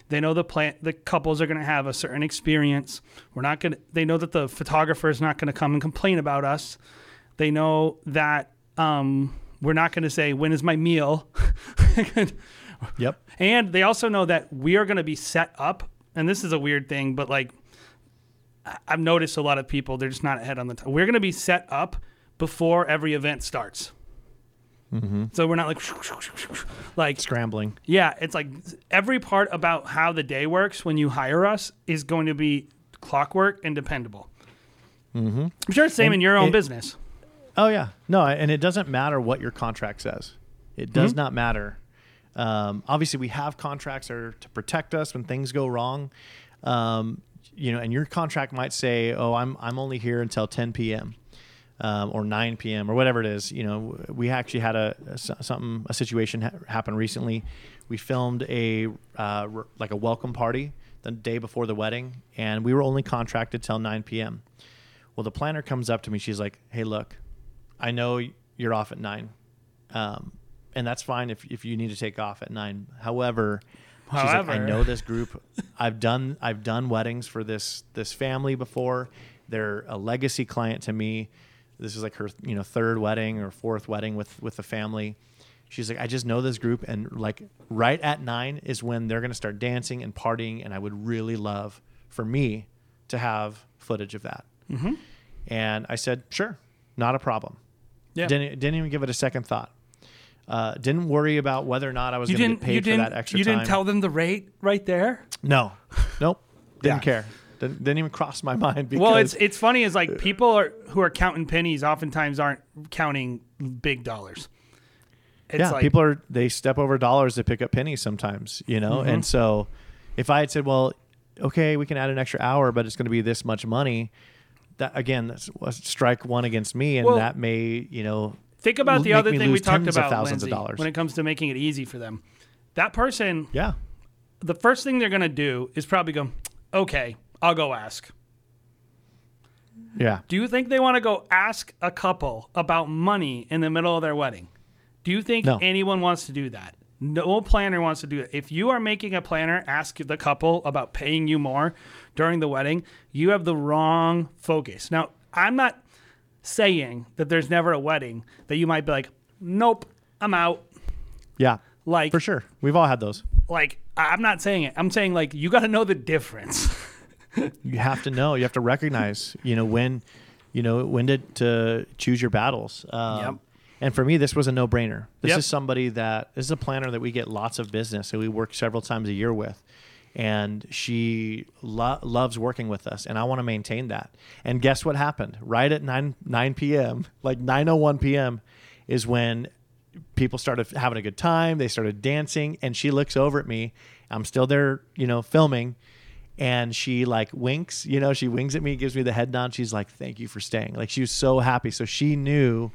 They know the plant, the couples are going to have a certain experience. We're not going to. They know that the photographer is not going to come and complain about us. They know that um, we're not going to say when is my meal. (laughs) Yep. And they also know that we are going to be set up. And this is a weird thing, but like I've noticed a lot of people, they're just not ahead on the time. We're going to be set up before every event starts. So we're not like, like, Scrambling. yeah, it's like every part about how the day works when you hire us is going to be clockwork and dependable. Mm-hmm. I'm sure it's the same And in your own it- business. Oh yeah, no, and it doesn't matter what your contract says. It does Mm-hmm. not matter. Um, obviously, we have contracts that are to protect us when things go wrong. Um, you know, and your contract might say, "Oh, I'm I'm only here until 10 p.m." Um, or 9 p.m. or whatever it is. You know, we actually had a, a something a situation ha- happen recently. We filmed a uh, like a welcome party the day before the wedding, and we were only contracted till 9 p.m. Well, the planner comes up to me. She's like, "Hey, look, I know you're off at nine, um, and that's fine if, if you need to take off at nine. However, she's like, I know this group. (laughs) I've done I've done weddings for this this family before. They're a legacy client to me. This is like her you know third wedding or fourth wedding with with the family. She's like, I just know this group, and like right at nine is when they're gonna start dancing and partying, and I would really love for me to have footage of that. Mm-hmm. And I said, sure, not a problem. Yeah. Didn't didn't even give it a second thought. Uh, didn't worry about whether or not I was going to get paid You for didn't. that extra You time. didn't tell them the rate right there. no, nope, (laughs) didn't Yeah. care. Didn't, didn't even cross my mind. Because Well, it's it's funny is like people are who are counting pennies oftentimes aren't counting big dollars. It's yeah, like, people are they step over dollars to pick up pennies sometimes, you know. Mm-hmm. And so, if I had said, well, okay, we can add an extra hour, but it's going to be this much money. That again, that's strike one against me, and Well, that may you know think about the other thing we talked about, thousands Lindsey, of dollars. when it comes to making it easy for them. That person, yeah, the first thing they're gonna do is probably go, "Okay, I'll go ask." yeah. Do you think they want to go ask a couple about money in the middle of their wedding? Do you think No. anyone wants to do that? No planner wants to do it. If you are making a planner ask the couple about paying you more during the wedding, you have the wrong focus. Now, I'm not saying that there's never a wedding that you might be like, "Nope, I'm out." Yeah, Like for sure. We've all had those. like I'm not saying it. I'm saying like you got to know the difference. (laughs) You have to know. You have to recognize. You know when, you know when to, to choose your battles. Um, Yep. And for me, this was a no-brainer. This Yep. is somebody that this is a planner that we get lots of business that we work several times a year with, and she lo- loves working with us, and I want to maintain that. And guess what happened? Right at nine nine p.m., like nine o one p.m., is when people started having a good time. They started dancing, and she looks over at me. I'm still there, you know, filming, and she like winks. You know, she winks at me, gives me the head nod. She's like, "Thank you for staying." Like she was so happy. So she knew,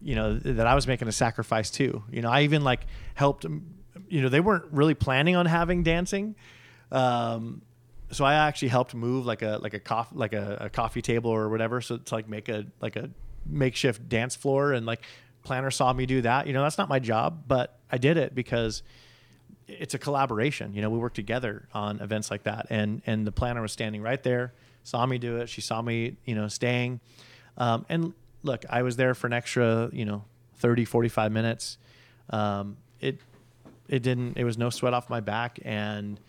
you know, that I was making a sacrifice too. You know, I even like helped. You know, they weren't really planning on having dancing. Um, so I actually helped move like a like a coffee like a, a coffee table or whatever, so to like make a like a makeshift dance floor and like planner saw me do that. You know, that's not my job, but I did it because it's a collaboration. You know, we work together on events like that, and and the planner was standing right there, saw me do it. She saw me, you know, staying, um, and look, I was there for an extra, you know, 30, 45 minutes. Um, it it didn't. It was no sweat off my back, and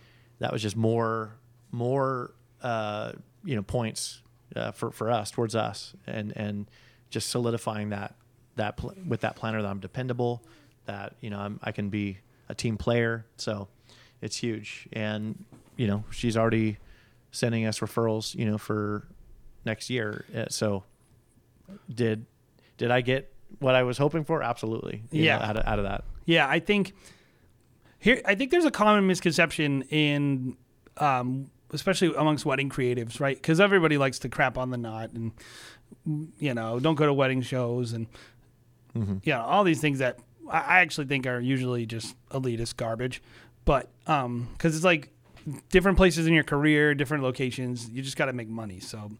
that was just more more uh, you know points uh, for for us towards us, and and just solidifying that that pl- with that planner that I'm dependable, that you know I'm, I can be a team player. So it's huge, and you know she's already sending us referrals, you know, for next year. Uh, So did did I get what I was hoping for? Absolutely. Yeah. know, out of, out of that. Yeah, I think here I think there's a common misconception in um, especially amongst wedding creatives, right? Because everybody likes to crap on the Knot and you know don't go to wedding shows and you know all these things that I actually think are usually just elitist garbage. But um, because it's like different places in your career, different locations, you just got to make money. So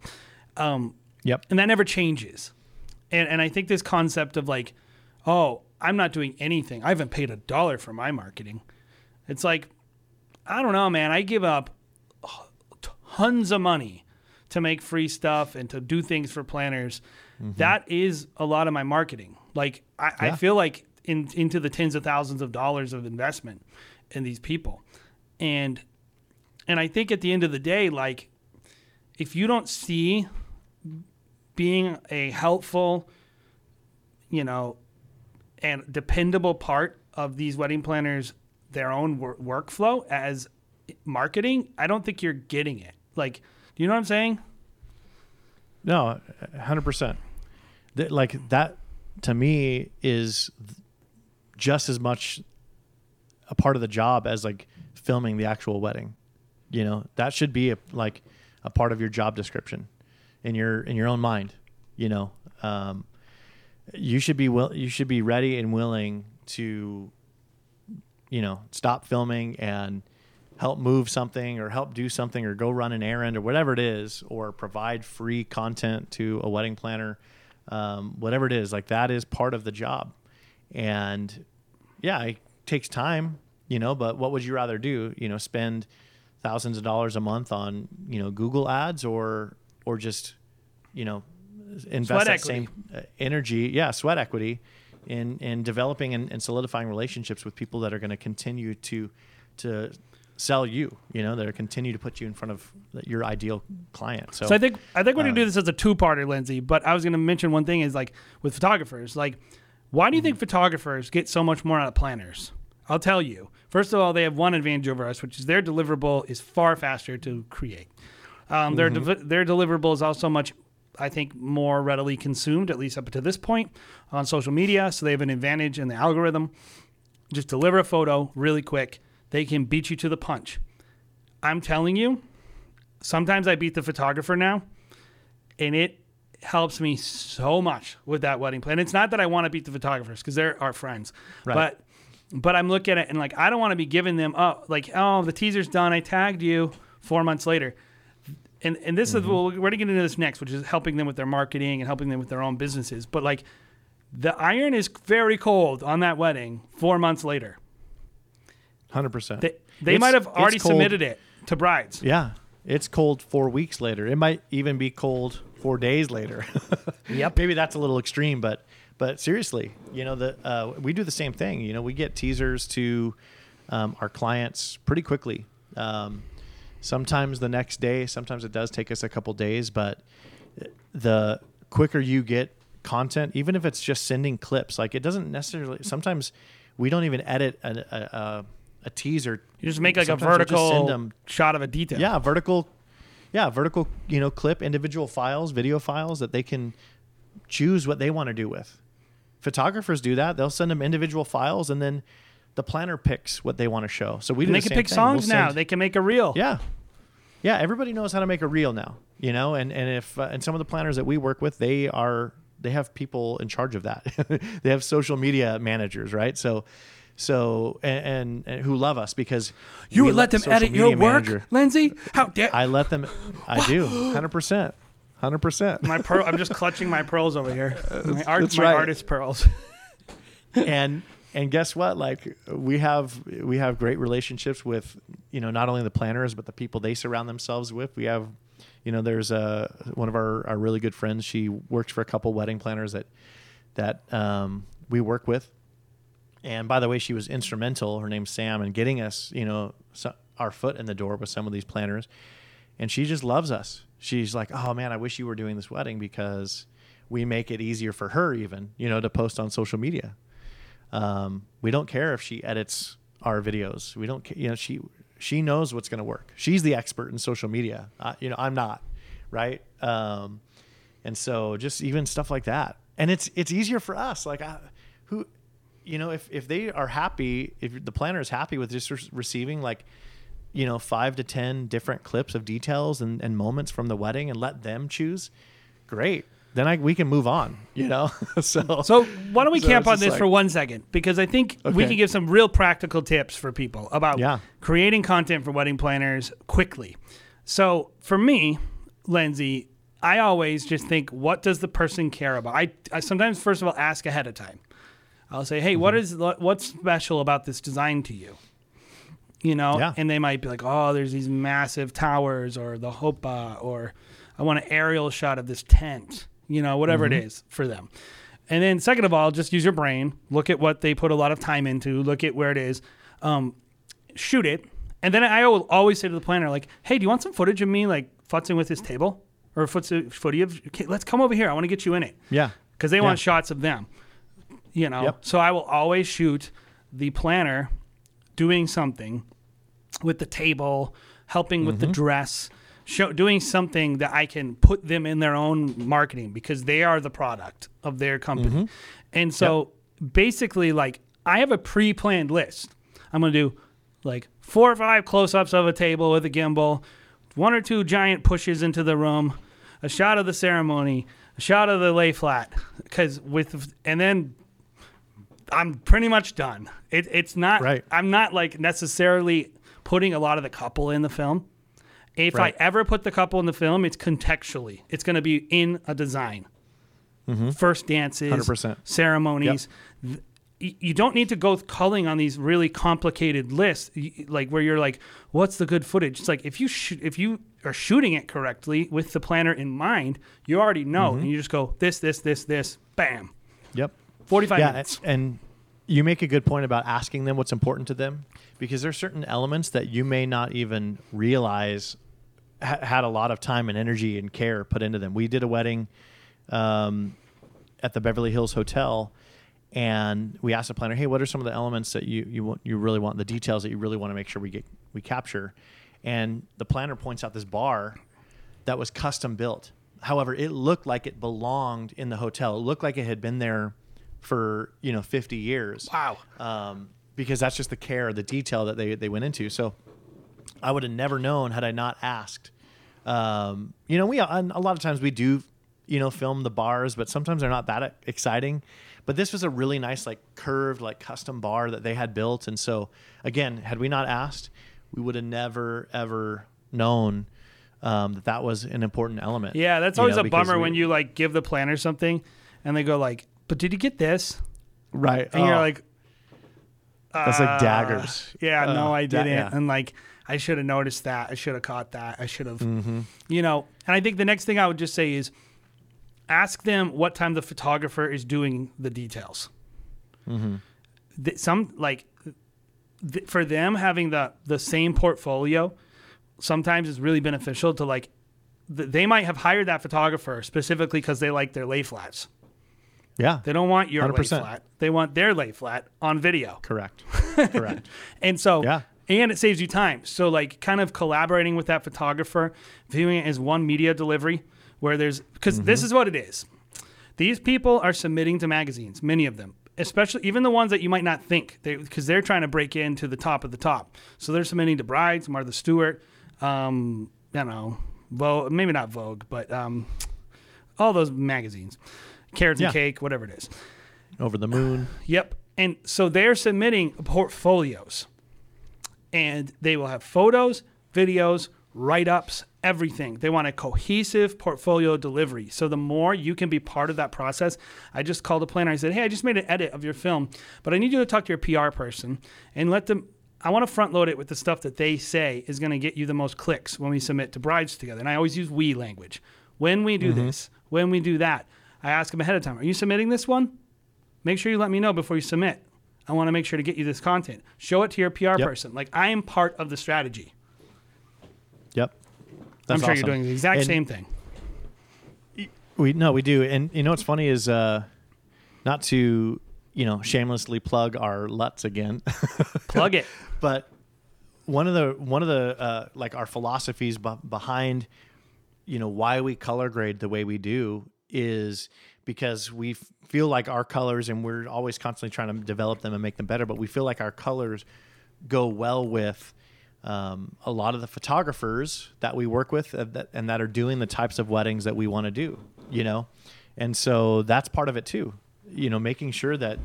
um, Yep. and that never changes. And and I think this concept of like, oh, I'm not doing anything. I haven't paid a dollar for my marketing. It's like, I don't know, man. I give up tons of money to make free stuff and to do things for planners. Mm-hmm. That is a lot of my marketing. Like I, I feel like in, into the tens of thousands of dollars of investment in these people, and and I think at the end of the day, like if you don't see being a helpful, you know, and dependable part of these wedding planners their own wor- workflow as marketing, I don't think you're getting it. Like, do you know what I'm saying? No, hundred percent. Like that to me is just as much a part of the job as like filming the actual wedding. You know, that should be a, like a part of your job description in your in your own mind. You know, um, you should be will you should be ready and willing to, you know, stop filming and help move something or help do something or go run an errand or whatever it is or provide free content to a wedding planner um, whatever it is like that is part of the job. And yeah it takes time you know but what would you rather do? You know spend thousands of dollars a month on you know google ads or or just you know invest Sweat that equity. same uh, energy yeah sweat equity in in developing and, and solidifying relationships with people that are going to continue to to sell you you know that are continue to put you in front of your ideal client so, So I think I think we're gonna do this as a two-parter, Lindsey. But I was gonna mention one thing is like with photographers, like why do you Mm-hmm. think photographers get so much more out of planners? I'll tell you. First of all, they have one advantage over us, which is their deliverable is far faster to create. Um, their Mm-hmm. dev- their deliverable is also much, I think, more readily consumed, at least up to this point, on social media. So they have an advantage in the algorithm. Just deliver a photo really quick. They can beat you to the punch. I'm telling you, sometimes I beat the photographer now, and it helps me so much with that wedding plan. It's not that I want to beat the photographers because they're our friends, Right. but but I'm looking at it and like I don't want to be giving them up like oh the teaser's done. I tagged you four months later. And, and this is well, we're going to get into this next, which is helping them with their marketing and helping them with their own businesses. But like, the iron is very cold on that wedding four months later. 100% They, they might have already submitted it to brides. yeah it's cold four weeks later it might even be cold four days later (laughs) Yep. maybe that's a little extreme but but seriously you know the uh, we do the same thing you know we get teasers to um, our clients pretty quickly um, sometimes the next day sometimes it does take us a couple days but the quicker you get content even if it's just sending clips like it doesn't necessarily sometimes we don't even edit a, a, a, a teaser. You just make like a Sometimes just vertical send 'em- shot of a detail. yeah vertical yeah vertical you know clip individual files video files that they can choose what they want to do with. Photographers do that. They'll send them individual files and then the planner picks what they want to show so we do And they the can pick thing. songs We'll now. send- They can make a reel. yeah yeah everybody knows how to make a reel now you know and and if uh, and some of the planners that we work with they are they have people in charge of that (laughs) they have social media managers right so so and, and, and who love us because You would let them edit your work, manager- Lindsey? How dare I let them. I do. (gasps) Hundred percent. Hundred percent. my pearl? I'm just clutching my pearls over here. (laughs) My art, my right. artist pearls. And and guess what? Like we have we have great relationships with you know not only the planners but the people they surround themselves with. We have you know there's a one of our, our really good friends. She works for a couple wedding planners that that um, we work with. And by the way, she was instrumental. Her name's Sam, in getting us you know so, our foot in the door with some of these planners. and she just loves us. She's like, "Oh man, I wish you were doing this wedding because we make it easier for her even, you know, to post on social media. Um, we don't care if she edits our videos. We don't, you know, she she knows what's going to work. She's the expert in social media. Uh, you know, I'm not, right? Um, and so just even stuff like that, and it's it's easier for us. Like, I, who, you know, if if they are happy, if the planner is happy with just re- receiving like you know, five to 10 different clips of details and, and moments from the wedding and let them choose, great. Then I, we can move on, you know? (laughs) so, So why don't we So camp on this like- for one second? Because I think we can give some real practical tips for people about Yeah. creating content for wedding planners quickly. So for me, Lindsey, I always just think, what does the person care about? I, I sometimes first of all ask ahead of time. I'll say, hey, Mm-hmm. what is what's special about this design to you? You know, Yeah. and they might be like, oh, there's these massive towers, or the chuppah, or I want an aerial shot of this tent. You know, whatever Mm-hmm. it is for them. And then second of all, just use your brain. Look at what they put a lot of time into. Look at where it is. Um, shoot it. And then I will always say to the planner, like, hey, do you want some footage of me like futzing with this table or footsie footy of? Okay, let's come over here. I want to get you in it yeah. because they Yeah. want shots of them. You know, Yep. so I will always shoot the planner doing something with the table, helping with the Mm-hmm. dress, show, doing something that I can put them in their own marketing because they are the product of their company. Mm-hmm. And so basically, like, I have a pre planned list. I'm going to do like four or five close ups of a table with a gimbal, one or two giant pushes into the room, a shot of the ceremony, a shot of the lay flat. Because with, and then I'm pretty much done. It, it's not, Right. I'm not like necessarily putting a lot of the couple in the film. If Right. I ever put the couple in the film, it's contextually. It's going to be in a design. Mm-hmm. First dances, 100%. ceremonies. Th- y- You don't need to go culling on these really complicated lists, like where you're like, "What's the good footage?" It's like if you sh- if you are shooting it correctly with the planner in mind, you already know, mm-hmm. and you just go this, this, this, this, bam, Yep. forty five yeah, minutes. and you make a good point about asking them what's important to them because there's certain elements that you may not even realize ha- had a lot of time and energy and care put into them. We did a wedding um, at the Beverly Hills Hotel, and we asked the planner, "Hey, what are some of the elements that you you want, you really want the details that you really want to make sure we get we capture?" And the planner points out this bar that was custom built. However, it looked like it belonged in the hotel. It looked like it had been there for you know 50 years Wow. um, because that's just the care, the detail that they, they went into. So I would have never known had I not asked. Um, you know, we and a lot of times we do, you know, film the bars, but sometimes they're not that exciting. But this was a really nice, like curved, like custom bar that they had built. And so, again, had we not asked, we would have never ever known um, that that was an important element. Yeah, that's you always know, a bummer we- when you like give the planner something, and they go like, "But did you get this?" right, And you're oh, like, that's like daggers. Yeah, no, Uh, I didn't. yeah. And like, I should have noticed that. I should have caught that. I should have, Mm-hmm. you know. And I think the next thing I would just say is ask them what time the photographer is doing the details. Mm-hmm. Th- some like th- for them having the the same portfolio sometimes is really beneficial to like th- they might have hired that photographer specifically because they like their lay flats. Yeah, They don't want your lay 100%. flat. They want their lay flat on video. correct, (laughs) correct. And so, Yeah. And it saves you time. So, like, kind of collaborating with that photographer, viewing it as one media delivery, where there's, because Mm-hmm. this is what it is. These people are submitting to magazines, many of them, especially even the ones that you might not think, because they, are trying to break into the top of the top. So they're submitting to Brides, Martha Stewart, um, I don't know, Vogue, maybe not Vogue, but um, all those magazines, Carats Yeah. and Cake, whatever it is. Over the moon. (sighs) Yep. And so they're submitting portfolios. And they will have photos, videos, write ups, everything. They want a cohesive portfolio delivery. So the more you can be part of that process, I just called a planner. I said, Hey, I just made an edit of your film, but I need you to talk to your PR person and let them. I want to front load it with the stuff that they say is going to get you the most clicks when we submit to brides together. And I always use we language. When we do mm-hmm. this, when we do that, I ask them ahead of time, Are you submitting this one? make sure you let me know before you submit. I want to make sure to get you this content. Show it to your PR person. Like I am part of the strategy. Yep. I'm That's sure you're doing the exact And same thing. We no, we do. And you know what's funny is uh, not to you know shamelessly plug our LUTs again, (laughs) Plug it. but one of the one of the uh, like our philosophies b- behind you know why we color grade the way we do is because we f- feel like our colors and we're always constantly trying to develop them and make them better but we feel like our colors go well with um, a lot of the photographers that we work with uh, that, and that are doing the types of weddings that we want to do, you know, and so that's part of it too, you know, making sure that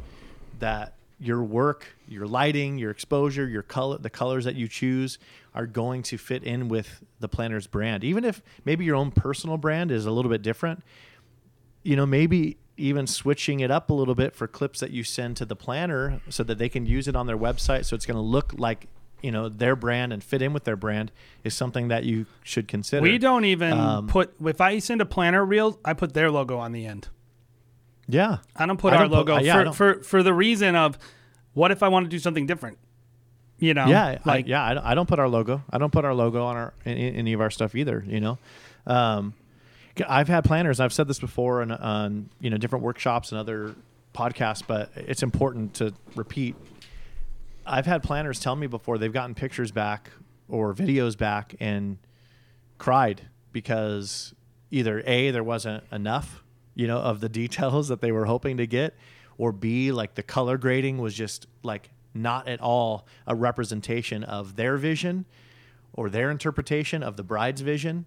that your work, your lighting, your exposure, your color, the colors that you choose are going to fit in with the planner's brand. Even if maybe your own personal brand is a little bit different, you know, maybe even switching it up a little bit for clips that you send to the planner so that they can use it on their website so it's going to look like you know their brand and fit in with their brand is something that you should consider We don't even Um, put if I send a planner reel, I put their logo on the end. yeah I don't put I our don't put- logo uh, yeah, for, for for the reason of what if I want to do something different? You know, yeah, like I, yeah. I don't, I don't put our logo. I don't put our logo on our in any of our stuff either. You know, um, I've had planners. I've said this before on, on you know different workshops and other podcasts, but it's important to repeat. I've had planners tell me before they've gotten pictures back or videos back and cried because either a there wasn't enough you know of the (laughs) details that they were hoping to get or b like the color grading was just like not at all a representation of their vision or their interpretation of the bride's vision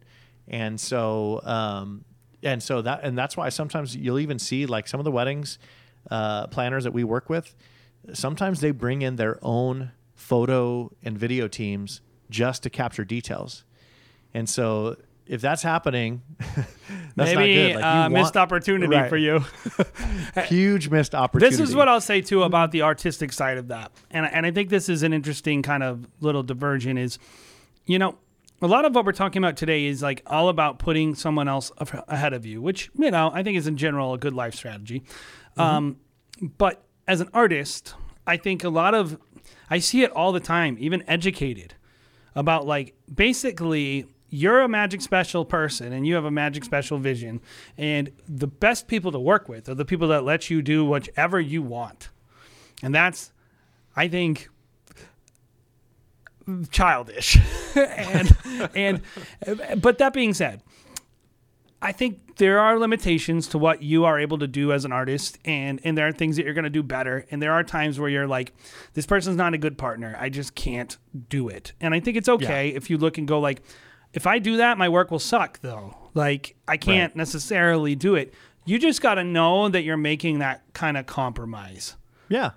and so um and so that and that's why sometimes you'll even see like some of the weddings uh, planners that we work with sometimes they bring in their own photo and video teams just to capture details and so if that's happening (laughs) that's maybe not good. Like, uh, missed opportunity Right. for you. (laughs) huge missed opportunity This is what I'll say too about the artistic side of that, and and I think this is an interesting kind of little diversion. Is you know a lot of what we're talking about today is like all about putting someone else ahead of you, which you know I think is in general a good life strategy. Um, but as an artist, I think a lot of I see it all the time, even educated about like basically you're a magic special person and you have a magic special vision and the best people to work with are the people that let you do whatever you want and that's i think childish (laughs) and and but that being said I think there are limitations to what you are able to do as an artist, and and there are things that you're going to do better, and there are times where you're like, this person's not a good partner. I just can't do it, and I think it's okay if you look and go like, if I do that, my work will suck though. Like I can't necessarily do it. You just got to know that you're making that kind of compromise. Yeah,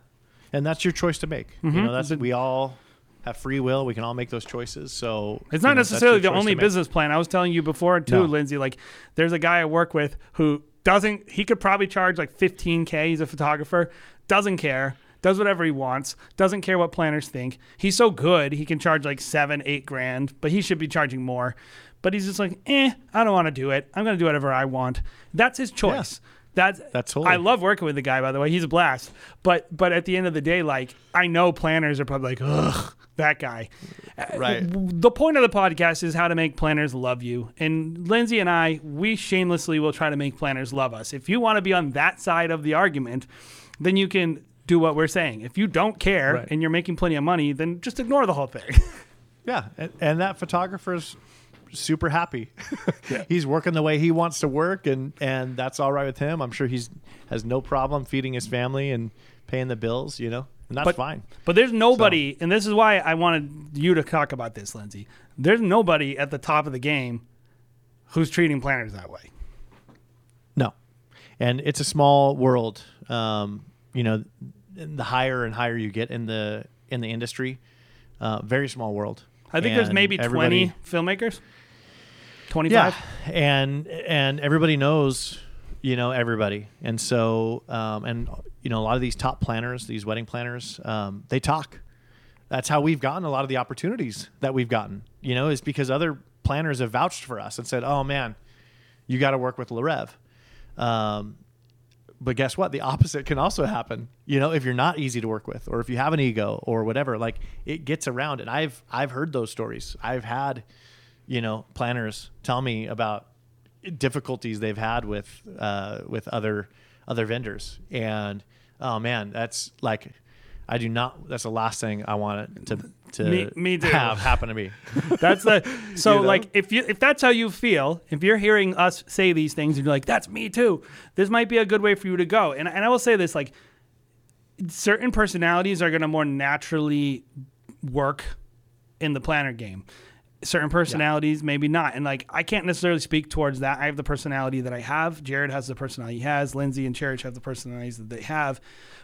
and that's your choice to make. Mm-hmm. You know, that's we all have free will. We can all make those choices. So It's not know, necessarily the only business plan. I was telling you before too, No. Lindsey. Like, there's a guy I work with who doesn't. He could probably charge like 15k. He's a photographer. Doesn't care. Does whatever he wants. Doesn't care what planners think. He's so good. He can charge like seven, eight grand, but he should be charging more. But he's just like, eh, I don't want to do it. I'm gonna do whatever I want. That's his choice. That's That's I love working with the guy. By the way, he's a blast. But but at the end of the day, like I know planners are probably like, ugh, that guy. Uh, right. The point of the podcast is how to make planners love you. And Lindsey and I, we shamelessly will try to make planners love us. If you want to be on that side of the argument, then you can do what we're saying. If you don't care Right. and you're making plenty of money, then just ignore the whole thing. (laughs) Yeah, and, and that photographer's super happy. (laughs) he's working the way he wants to work, and and that's all right with him. I'm sure he's has no problem feeding his family and paying the bills. You know, and that's But- fine. But there's nobody, and this is why I wanted you to talk about this, Lindsey. There's nobody at the top of the game who's treating planners that way. No, and it's a small world. Um, you know, the higher and higher you get in the in the industry, uh, very small world. I think there's maybe 20 filmmakers. 25. Yeah, and and everybody knows, you know, everybody, and so um, and you know a lot of these top planners, these wedding planners, um, they talk. That's how we've gotten a lot of the opportunities that we've gotten. You know, is because other planners have vouched for us and said, "Oh man, you got to work with Le Rêve." Um, but guess what? The opposite can also happen. You know, if you're not easy to work with, or if you have an ego, or whatever, like it gets around. And I've I've heard those stories. I've had, you know, planners tell me about difficulties they've had with uh, with other other vendors. And oh man, that's like, I do not. That's the last thing I want it to to Me- me have happen to me. (laughs) That's the so You know? like if you if that's how you feel, if you're hearing us say these things and you're like, that's me too, this might be a good way for you to go. And and I will say this, like certain personalities are gonna more naturally work in the planner game. Certain personalities, maybe not. And like, I can't necessarily speak towards that. I have the personality that I have. Jared has the personality he has. Lindsey and Cherish have the personalities that they have.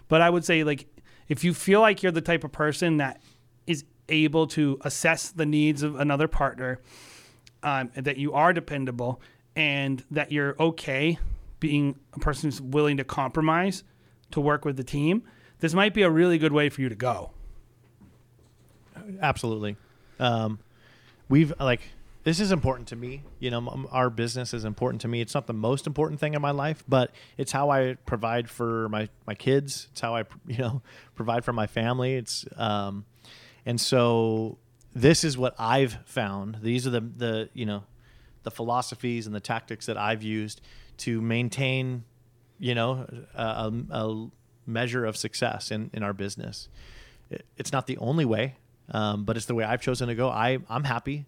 But I would say, like, if you feel like you're the type of person that is able to assess the needs of another partner, um, that you are dependable, and that you're okay being a person who's willing to compromise to work with the team, this might be a really good way for you to go. Absolutely. Um, we've like this is important to me. You know, our business is important to me. It's not the most important thing in my life, but it's how I provide for my my kids. It's how I (laughs) you know provide for my family. It's um, and so this is what I've found. These are the the you know the philosophies and the tactics that I've used to maintain you know a, a, measure of success in in our business. It, it's not the only way, um, but it's the way I've chosen to go. I I'm happy.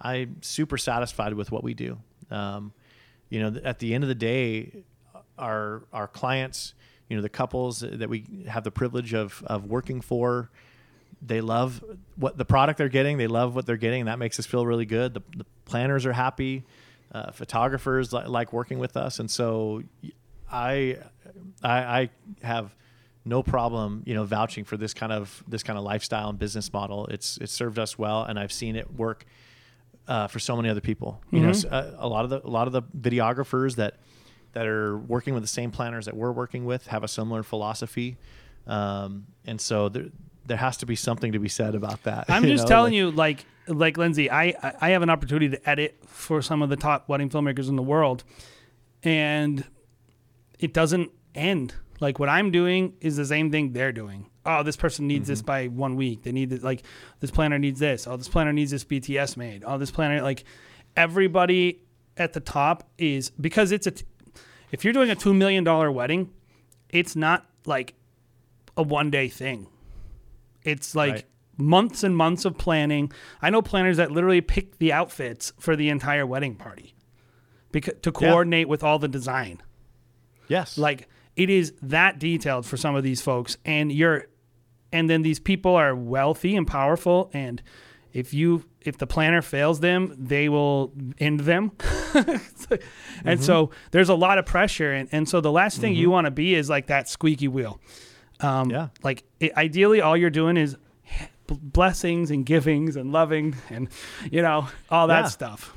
I'm super satisfied with what we do. Um, you know, at the end of the day, our our clients, you know, the couples that we have the privilege of of working for, they love what the product they're getting. They love what they're getting. And that makes us feel really good. The, the planners are happy. Uh, photographers li- like working with us, and so I, I I have no problem, you know, vouching for this kind of this kind of lifestyle and business model. It's it's served us well, and I've seen it work uh, for so many other people. You know, s- uh, a lot of the a lot of the videographers that that are working with the same planners that we're working with have a similar philosophy, um, and so there there has to be something to be said about that. I'm (laughs) just know, telling like- you, like like Lindsey, I- I have an opportunity to edit for some of the top wedding filmmakers in the world, and it doesn't end. Like what I'm doing is the same thing they're doing. Oh, this person needs this mm-hmm. by one week. They need this, like this planner needs this. Oh, this planner needs this BTS made. Oh, this planner like everybody at the top is because it's a. T- if you're doing a two million dollar wedding, it's not like a one day thing. It's like Right. months and months of planning. I know planners that literally pick the outfits for the entire wedding party because to coordinate with all the design. yes, Like it is that detailed for some of these folks and you're and then these people are wealthy and powerful and if you if the planner fails them, they will end them. (laughs) and so there's a lot of pressure and, and so the last thing you want to be is like that squeaky wheel. Um, Yeah. Like it, ideally, all you're doing is blessings and givings and loving and you know all that Yeah. stuff.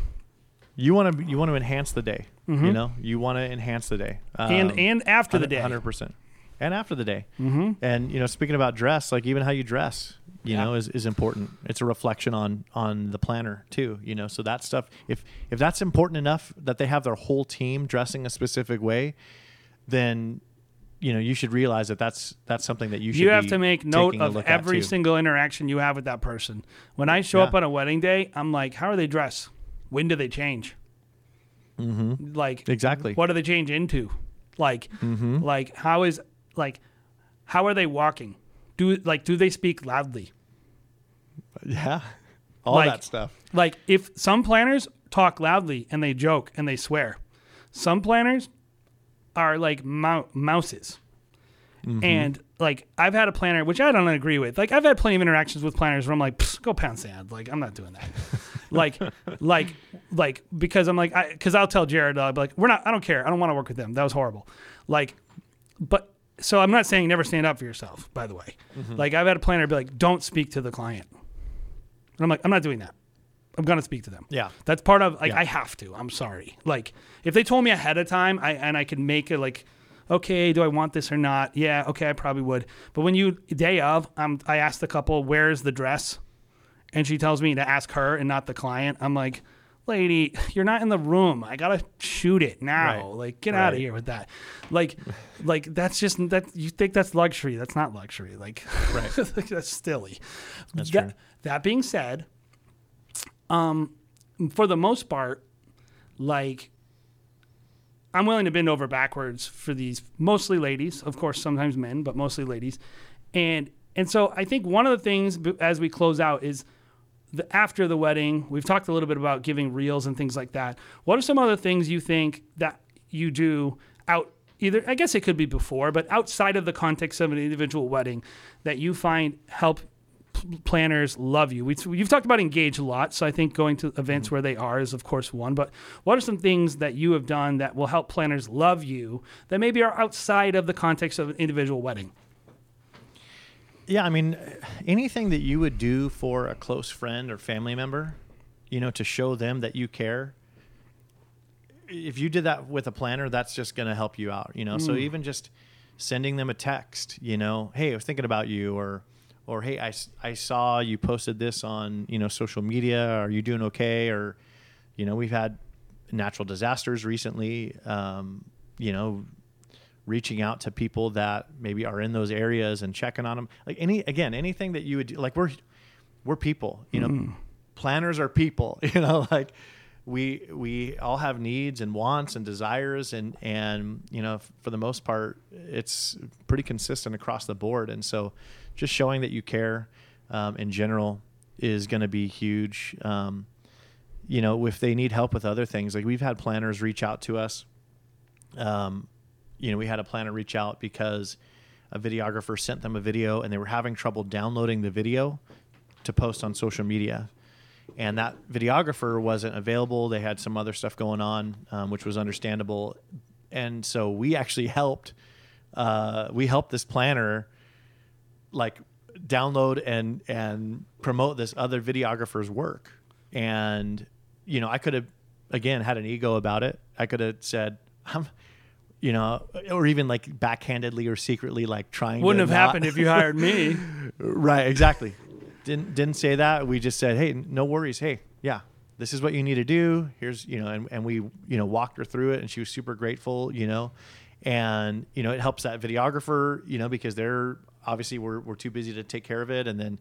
you want to you want to enhance the day. You know, you want to enhance the day, Mm-hmm. and Um, and after the day, hundred percent, and after the day. Mm-hmm. And you know, speaking about dress, like even how you dress, you Yeah. know, is, is important. It's a reflection on on the planner too. You know, so that stuff. If if that's important enough that they have their whole team dressing a specific way, then you know you should realize that that's that's something that you should. you have to make note of every single interaction you have with that person. When I show up on a wedding day, I'm like, how are they dressed? When do they change? Mm-hmm. Like Exactly. what do they change into? Like, Mm-hmm. like how is like how are they walking? Do like do they speak loudly? Yeah, all Like- that stuff. Like if some planners talk loudly and they joke and they swear, some planners are like mou- mouses. And like I've had a planner, which I don't agree with. Like I've had plenty of interactions with planners where I'm like, go pound sand. Like I'm not doing that. (laughs) like, (laughs) like, like because I'm like, I, because I'll tell Jared, I'll be like, we're not. I don't care. I don't want to work with them. That was horrible. Like, but so I'm not saying never stand up for yourself. By the way, like I've had a planner be like, don't speak to the client. And I'm like, I'm not doing that. I'm gonna speak to them. Yeah. That's part of like Yeah. I have to. I'm sorry. Like if they told me ahead of time, I and I could make it like, okay, do I want this or not? Yeah, okay, I probably would. But when you day of, um, I asked the couple, where's the dress, and she tells me to ask her and not the client. I'm like, lady, you're not in the room. I gotta shoot it now. Right. Like get out of here with that. Like, like that's just that you think that's luxury. That's not luxury. Like, Right. (laughs) that's silly. That's that, true. that being said, um, for the most part, like I'm willing to bend over backwards for these mostly ladies, of course, sometimes men, but mostly ladies. And and so I think one of the things as we close out is the, after the wedding, we've talked a little bit about giving reels and things like that. What are some other things you think that you do out either I guess it could be before, but outside of the context of an individual wedding that you find help planners love you? We, you've talked about engage a lot, so I think going to events mm-hmm. where they are is of course one. But what are some things that you have done that will help planners love you that maybe are outside of the context of an individual wedding? Yeah, I mean, anything that you would do for a close friend or family member, you know, to show them that you care. If you did that with a planner, that's just going to help you out, you know. So even just sending them a text, you know, hey, I was thinking about you, or, or hey, I, I saw you posted this on, you know, social media. Are you doing okay? Or, you know, we've had natural disasters recently. Um, you know, reaching out to people that maybe are in those areas and checking on them. Like any again, anything that you would do, like we're we're people, you know. Planners are people, (laughs) you know, like we we all have needs and wants and desires and and you know, for the most part it's pretty consistent across the board and so just showing that you care um, in general is going to be huge. Um, you know, if they need help with other things, like we've had planners reach out to us um, you know, we had a planner reach out because a videographer sent them a video and they were having trouble downloading the video to post on social media. And that videographer wasn't available. They had some other stuff going on, um, which was understandable. And so we actually helped. Uh, we helped this planner, like, download and and promote this other videographer's work. And you know, I could have again had an ego about it. I could have said, "I'm." You know, or even like backhandedly or secretly, like trying. Wouldn't have not- happened if you hired me. (laughs) right, exactly. Didn't didn't say that. We just said, hey, no worries. Hey, yeah, this is what you need to do. Here's you know, and, and we you know walked her through it, and she was super grateful. You know, and you know it helps that videographer. You know, because they're obviously we're we're too busy to take care of it, and then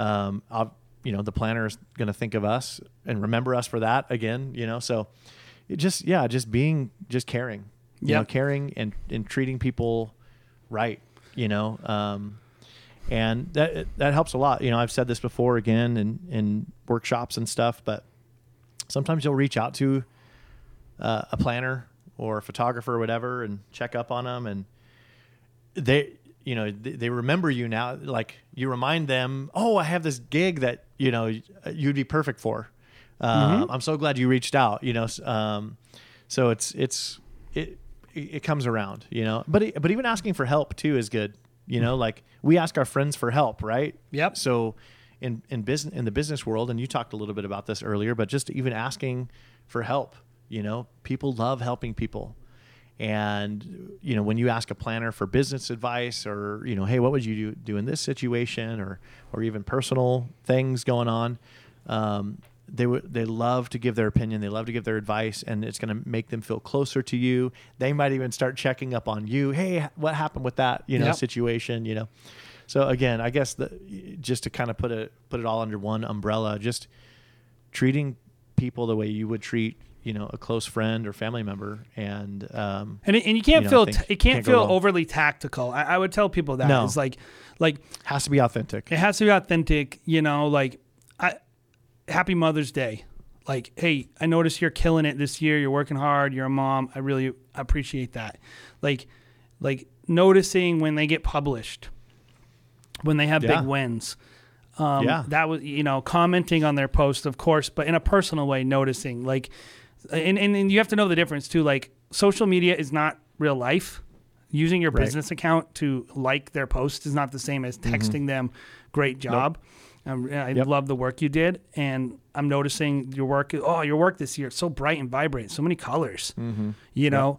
um, ob- you know the planner is going to think of us and remember us for that again. You know, so it just yeah, just being just caring. You know, caring and and treating people right. You know. Um, and that that helps a lot. You know, I've said this before again in in workshops and stuff, but sometimes you'll reach out to uh, a planner or a photographer or whatever and check up on them, and they you know they, they remember you now. Like you remind them, oh, I have this gig that you know you'd be perfect for. Uh, I'm so glad you reached out. You know, um, so it's it's it it comes around. You know, but it, but even asking for help too is good. You know, like we ask our friends for help, right? Yep. So in in business in the business world, and you talked a little bit about this earlier, but just even asking for help. You know, people love helping people. And you know, when you ask a planner for business advice, or you know, hey, what would you do, do in this situation, or or even personal things going on, um, they would they love to give their opinion. They love to give their advice, and it's going to make them feel closer to you. They might even start checking up on you. Hey, what happened with that you know Yep. situation? You know. So again, I guess the just to kind of put it put it all under one umbrella, just treating people the way you would treat you know a close friend or family member, and um, And, and you can't You know, feel t- it can't, can't feel overly tactical. I, I would tell people that No. it's like like has to be authentic. it has to be authentic. You know, like Happy Mother's Day. Like, hey, I notice you're killing it this year. You're working hard. You're a mom. I really appreciate that. Like, like noticing when they get published, when they have Yeah. big wins. Um, Yeah. That was, you know, commenting on their post, of course, but in a personal way, noticing. Like, and, and, and you have to know the difference too. Like, social media is not real life. Using your Right. business account to like their post is not the same as texting them, great job. Um, I Yep. love the work you did. And I'm noticing your work. Oh, your work this year, so bright and vibrant, so many colors. You know,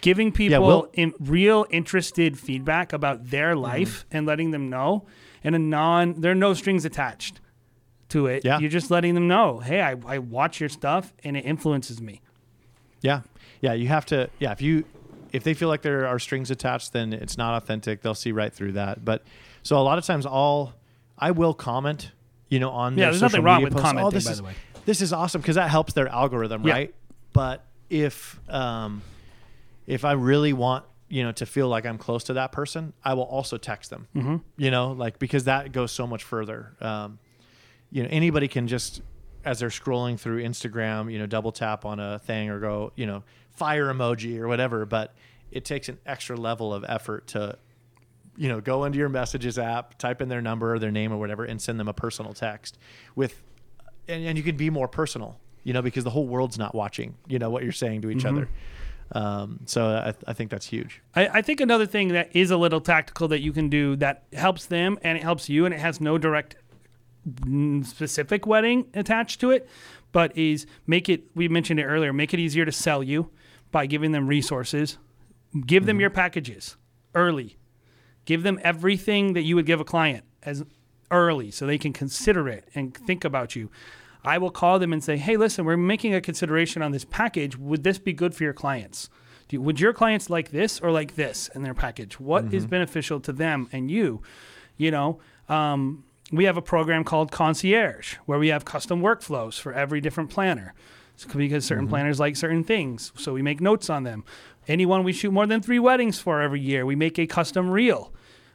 giving people well- in real interested feedback about their life and letting them know and a non there are no strings attached to it Yeah. you're just letting them know hey I, I watch your stuff and it influences me Yeah, yeah. You have to. Yeah, if you if they feel like there are strings attached, then it's not authentic. They'll see right through that. But so a lot of times, all I will comment, you know, on Yeah, their there's social nothing wrong with posts, commenting, oh, this by is, the way. This is awesome because that helps their algorithm, Yeah. right? But if um, if I really want you know to feel like I'm close to that person, I will also text them. Mm-hmm. You know, like because that goes so much further. Um, you know, anybody can just as they're scrolling through Instagram, you know, double tap on a thing or go, you know, fire emoji or whatever. But it takes an extra level of effort to you know, go into your messages app, type in their number or their name or whatever, and send them a personal text with, and, and you can be more personal, you know, because the whole world's not watching, you know, what you're saying to each other. Um, so I, I think that's huge. I, I think another thing that is a little tactical that you can do that helps them and it helps you and it has no direct specific wedding attached to it, but is make it, we mentioned it earlier, make it easier to sell you by giving them resources. Give them your packages early. Give them everything that you would give a client as early so they can consider it and think about you. I will call them and say, "Hey, listen, we're making a consideration on this package. Would this be good for your clients? You, would your clients like this or like this in their package? What is beneficial to them and you? You know, um, we have a program called Concierge where we have custom workflows for every different planner. So, because certain planners like certain things, so we make notes on them. Anyone we shoot more than three weddings for every year, we make a custom reel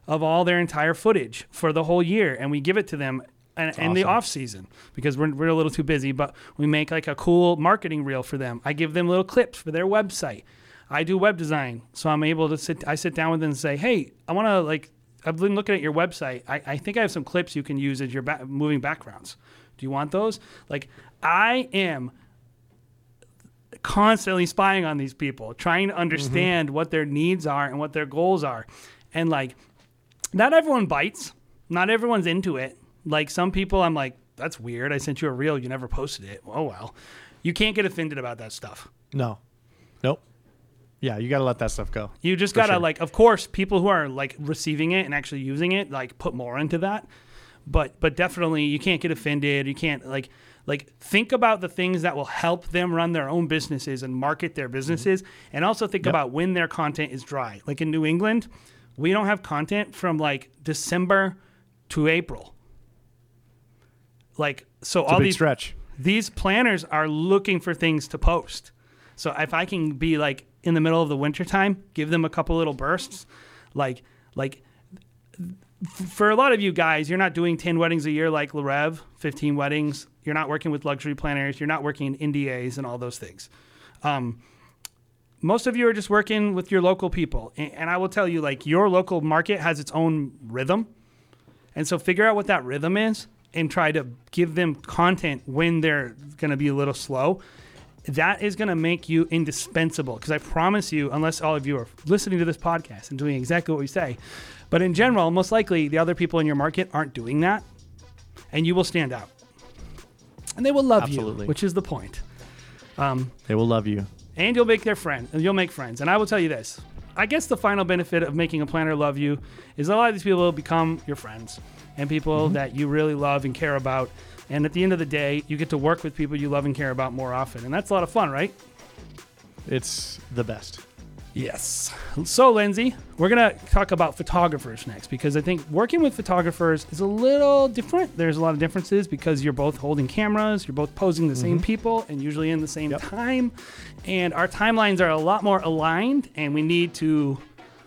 of all their entire footage for the whole year, and we give it to them and in the off season because we're, we're a little too busy. But we make like a cool marketing reel for them. I give them little clips for their website. I do web design, so I'm able to sit. I sit down with them and say, "Hey, I want to like. I've been looking at your website. I, I think I have some clips you can use as your ba- moving backgrounds. Do you want those? Like, I am constantly spying on these people, trying to mm-hmm. understand what their needs are and what their goals are. And like, not everyone bites, not everyone's into it. Like, some people, I'm like, that's weird. I sent you a reel, you never posted it. Oh, well. You can't get offended about that stuff. No, nope. Yeah, you got to let that stuff go. You just gotta sure. like, of course, people who are like receiving it and actually using it, like put more into that. But but definitely, you can't get offended. You can't like like think about the things that will help them run their own businesses and market their businesses, mm-hmm. and also think Yep. about when their content is dry. Like in New England, we don't have content from like December to April. Like so, It's all these stretch. these planners are looking for things to post. So if I can be like in the middle of the wintertime, give them a couple little bursts, like like for a lot of you guys, you're not doing 10 weddings a year like Le Rêve, 15 weddings. You're not working with luxury planners. You're not working in NDAs and all those things. Um, most of you are just working with your local people. And, and I will tell you, like, your local market has its own rhythm. And so figure out what that rhythm is and try to give them content when they're going to be a little slow. That is going to make you indispensable because I promise you, unless all of you are listening to this podcast and doing exactly what we say, but in general, most likely the other people in your market aren't doing that and you will stand out. And they will love Absolutely. you, which is the point. Um, they will love you. and you'll make their friend. And you'll make friends. And I will tell you this: I guess the final benefit of making a planner love you is a lot of these people will become your friends and people mm-hmm. that you really love and care about. And at the end of the day, you get to work with people you love and care about more often, and that's a lot of fun, right? It's the best. Yes. So, Lindsey, we're going to talk about photographers next because I think working with photographers is a little different. There's a lot of differences because you're both holding cameras, you're both posing the same people, and usually in the same Yep. time. And our timelines are a lot more aligned, and we need to.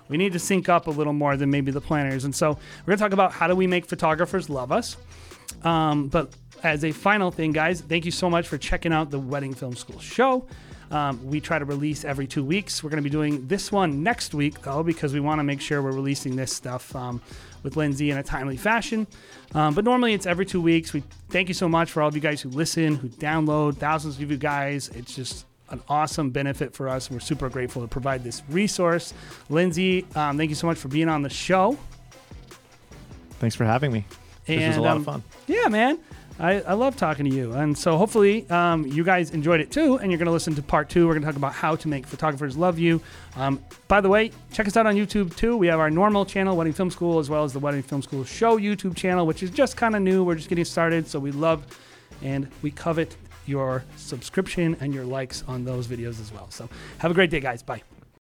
We need to sync up a little more than maybe the planners. And so we're going to talk about how do we make photographers love us. Um, but as a final thing, guys, thank you so much for checking out the Wedding Film School show. Um, we try to release every two weeks. We're going to be doing this one next week, though, because we want to make sure we're releasing this stuff um, with Lindsey in a timely fashion. Um, but normally it's every two weeks. We thank you so much for all of you guys who listen, who download, thousands of you guys. It's just an awesome benefit for us. We're super grateful to provide this resource. Lindsey, um, thank you so much for being on the show. Thanks for having me. This was a lot um, of fun. Yeah, man. I, I love talking to you. And so hopefully um, you guys enjoyed it too. And you're going to listen to part two. We're going to talk about how to make photographers love you. Um, by the way, check us out on YouTube too. We have our normal channel, Wedding Film School, as well as the Wedding Film School Show YouTube channel, which is just kind of new. We're just getting started. So we love and we covet your subscription and your likes on those videos as well. So have a great day, guys. Bye.